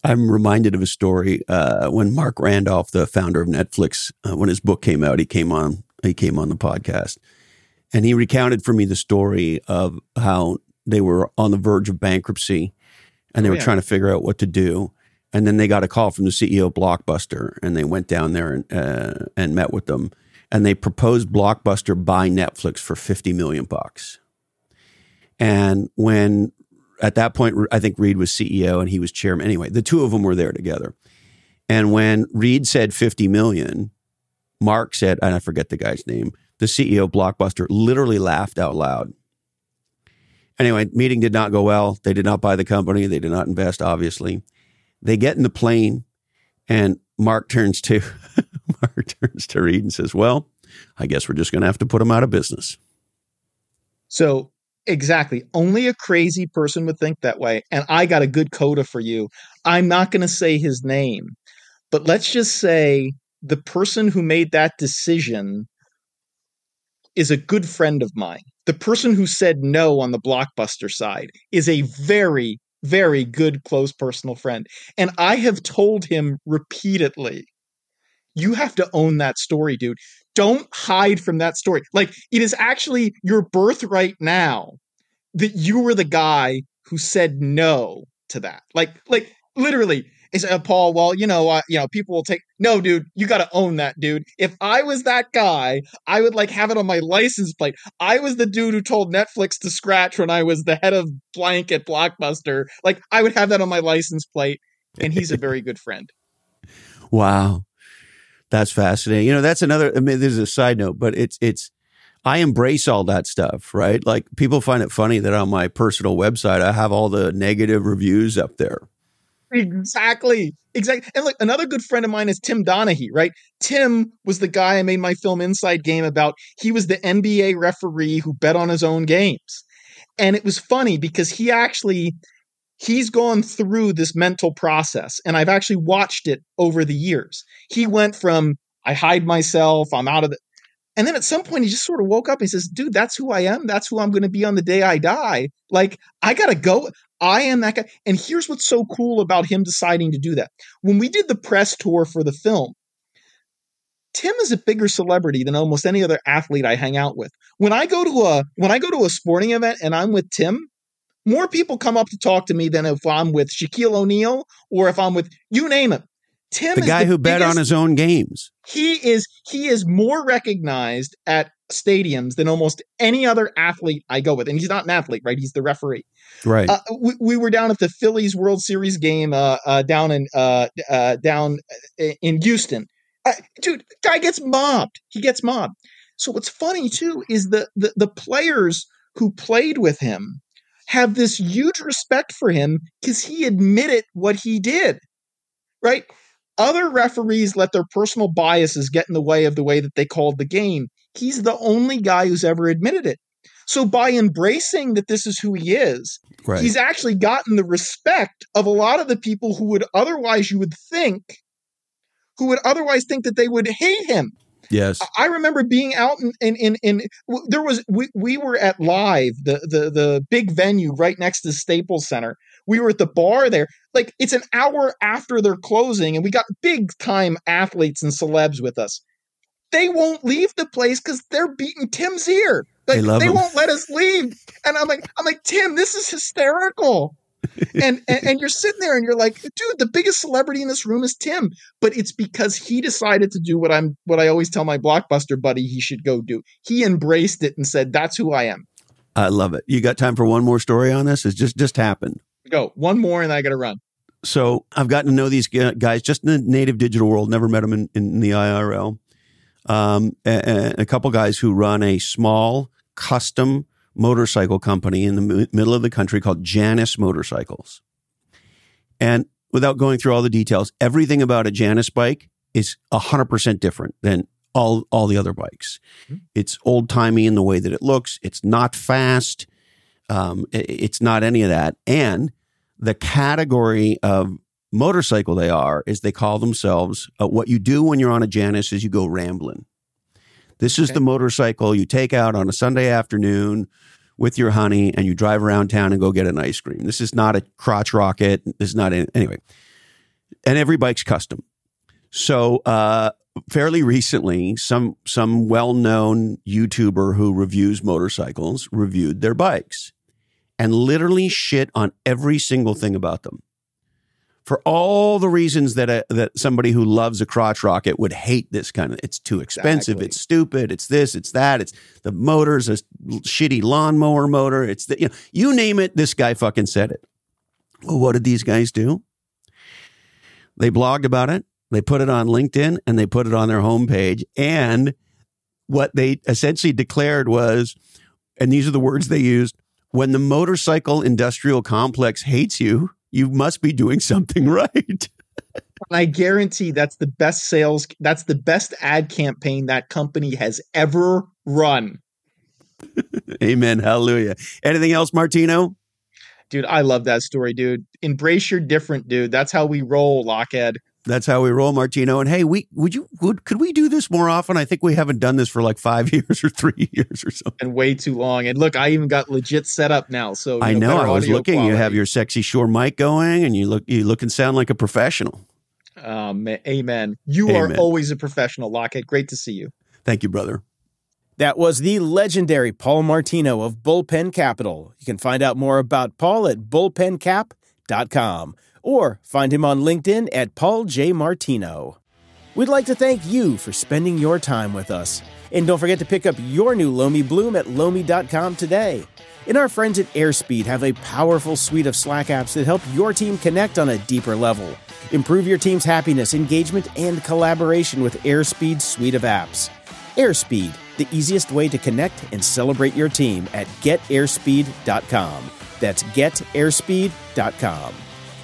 I'm reminded of a story uh, when Marc Randolph, the founder of Netflix, uh, when his book came out, he came on he came on the podcast, and he recounted for me the story of how they were on the verge of bankruptcy, and they Oh, were yeah. trying to figure out what to do, and then they got a call from the CEO of Blockbuster, and they went down there and uh, and met with them, and they proposed Blockbuster buy Netflix for fifty million bucks, and when at that point, I think Reed was CEO and he was chairman. Anyway, the two of them were there together. And when Reed said 50 million, Marc said, and I forget the guy's name, the CEO of Blockbuster literally laughed out loud. Anyway, meeting did not go well. They did not buy the company. They did not invest, obviously. They get in the plane and Marc turns to Marc turns to Reed and says, Well, I guess we're just gonna have to put them out of business. So exactly, only a crazy person would think that way. And I got a good coda for you. I'm not going to say his name, but let's just say the person who made that decision is a good friend of mine. The person who said no on the blockbuster side is a very, very good close personal friend. And I have told him repeatedly, you have to own that story, dude don't hide from that story. Like it is actually your birthright now that you were the guy who said no to that. Like, like literally, is uh, Paul? Well, you know, uh, you know, people will take no, dude. You got to own that, dude. If I was that guy, I would like have it on my license plate. I was the dude who told Netflix to scratch when I was the head of blank at Blockbuster. Like, I would have that on my license plate. And he's a very good friend. Wow. That's fascinating. You know, that's another I mean, there's a side note, but it's it's I embrace all that stuff, right? Like people find it funny that on my personal website I have all the negative reviews up there. Exactly. Exactly. And look, another good friend of mine is Tim Donaghy, right? Tim was the guy I made my film Inside Game about. He was the NBA referee who bet on his own games. And it was funny because he actually he's gone through this mental process and I've actually watched it over the years. He went from I hide myself, I'm out of the and then at some point he just sort of woke up and he says, dude, that's who I am. That's who I'm going to be on the day I die. Like, I got to go. I am that guy. And here's what's so cool about him deciding to do that. When we did the press tour for the film, Tim is a bigger celebrity than almost any other athlete I hang out with. When I go to a when I go to a sporting event and I'm with Tim, more people come up to talk to me than if I'm with Shaquille O'Neal or if I'm with you name it. Tim The guy who bet on his own games. he is he is more recognized at stadiums than almost any other athlete I go with. And he's not an athlete, right? He's the referee. Right. Uh, we, we were down at the Phillies World Series game uh, uh, down in uh, uh, down in Houston. Uh, dude, guy gets mobbed. He gets mobbed. So what's funny too is the, the the players who played with him have this huge respect for him because he admitted what he did. Right? other referees let their personal biases get in the way of the way that they called the game. He's the only guy who's ever admitted it. So by embracing that this is who he is, Right. he's actually gotten the respect of a lot of the people who would otherwise you would think who would otherwise think that they would hate him. Yes. I remember being out in in in, in there was we, we were at live the the the big venue right next to Staples Center. We were at the bar there. Like it's an hour after they're closing, and we got big time athletes and celebs with us. They won't leave the place because they're beating Tim's ear. Like They they, won't let us leave. And I'm like, I'm like, Tim, this is hysterical. and, and and you're sitting there and you're like, dude, the biggest celebrity in this room is Tim. But it's because he decided to do what I'm what I always tell my blockbuster buddy he should go do. He embraced it and said, That's who I am. I love it. You got time for one more story on this? It just just happened. Go. One more and I gotta run. So I've gotten to know these guys just in the native digital world. Never met them in, in the IRL. Um, a, a- a couple guys who run a small custom motorcycle company in the mi- middle of the country called Janus Motorcycles. And without going through all the details, everything about a Janus bike is hundred percent different than all all the other bikes. Mhm. It's old timey in the way that it looks. It's not fast. Um, i- it's not any of that. And the category of motorcycle they are is they call themselves uh, what you do when you're on a Janus is you go rambling. This is Okay. the motorcycle you take out on a Sunday afternoon with your honey and you drive around town and go get an ice cream. This is not a crotch rocket. This is not any, anyway. And every bike's custom. So uh, fairly recently, some some well known YouTuber who reviews motorcycles reviewed their bikes and literally shit on every single thing about them. For all the reasons that a, that somebody who loves a crotch rocket would hate this kind of it's too expensive, Exactly. it's stupid, it's this, it's that, it's the motor's a shitty lawnmower motor, it's the you know, you name it, this guy fucking said it. Well, what did these guys do? They blogged about it, they put it on LinkedIn, and they put it on their homepage. And what they essentially declared was, and these are the words they used when the motorcycle industrial complex hates you, you must be doing something right. I guarantee that's the best sales that's the best ad campaign that company has ever run. Amen. Hallelujah. Anything else, Martino? Dude, I love that story, dude. Embrace your different, dude. That's how we roll, Lochhead. That's how we roll, Martino. And hey, we would you would could we do this more often? I think we haven't done this for like five years or three years or something. And way too long. And look, I even got legit set up now. So I know. better I was audio looking. You have your sexy Shure mic going, and you look you look and sound like a professional. Um, amen. You Amen. are always a professional, Lochhead. Great to see you. Thank you, brother. That was the legendary Paul Martino of Bullpen Capital. You can find out more about Paul at bullpencap.com or find him on LinkedIn at Paul J. Martino. We'd like to thank you for spending your time with us. And don't forget to pick up your new Lomi Bloom at Lomi.com today. And our friends at Airspeed have a powerful suite of Slack apps that help your team connect on a deeper level. Improve your team's happiness, engagement, and collaboration with Airspeed's suite of apps. Airspeed, the easiest way to connect and celebrate your team at getairspeed.com. That's getairspeed.com.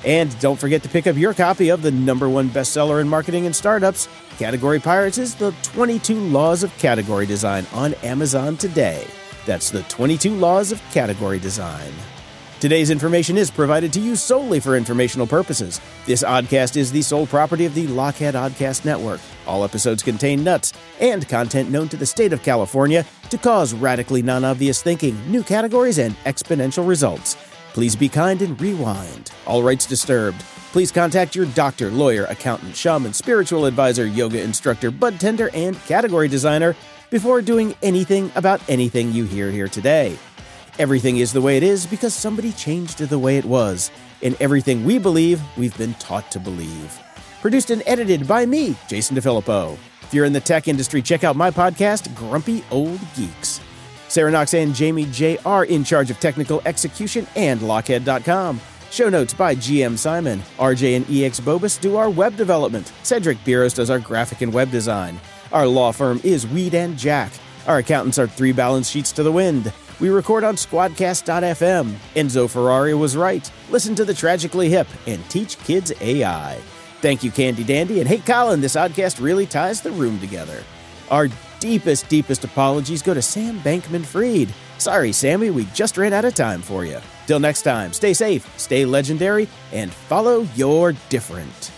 And don't forget to pick up your copy of the number one bestseller in marketing and startups, Category Pirates is the 22 Laws of Category Design on Amazon today. That's the 22 Laws of Category Design. Today's information is provided to you solely for informational purposes. This oddcast is the sole property of the Lochhead Oddcast Network. All episodes contain nuts and content known to the state of California to cause radically non obvious thinking, new categories, and exponential results. Please be kind and rewind. All rights disturbed. Please contact your doctor, lawyer, accountant, shaman, spiritual advisor, yoga instructor, bud tender, and category designer before doing anything about anything you hear here today. Everything is the way it is because somebody changed the way it was. And everything we believe, we've been taught to believe. Produced and edited by me, Jason DeFilippo. If you're in the tech industry, check out my podcast, Grumpy Old Geeks. Sarah Knox and Jamie J are in charge of technical execution and Lochhead.com. Show notes by GM Simon. RJ and EX Bobus do our web development. Cedric Biros does our graphic and web design. Our law firm is Weed and Jack. Our accountants are three balance sheets to the wind. We record on Squadcast.fm. Enzo Ferrari was right. Listen to the Tragically Hip and teach kids AI. Thank you, Candy Dandy. And hey, Colin, this oddcast really ties the room together. Our deepest, deepest apologies go to Sam Bankman Fried. Sorry, Sammy, we just ran out of time for you. Till next time, stay safe, stay legendary, and follow your different.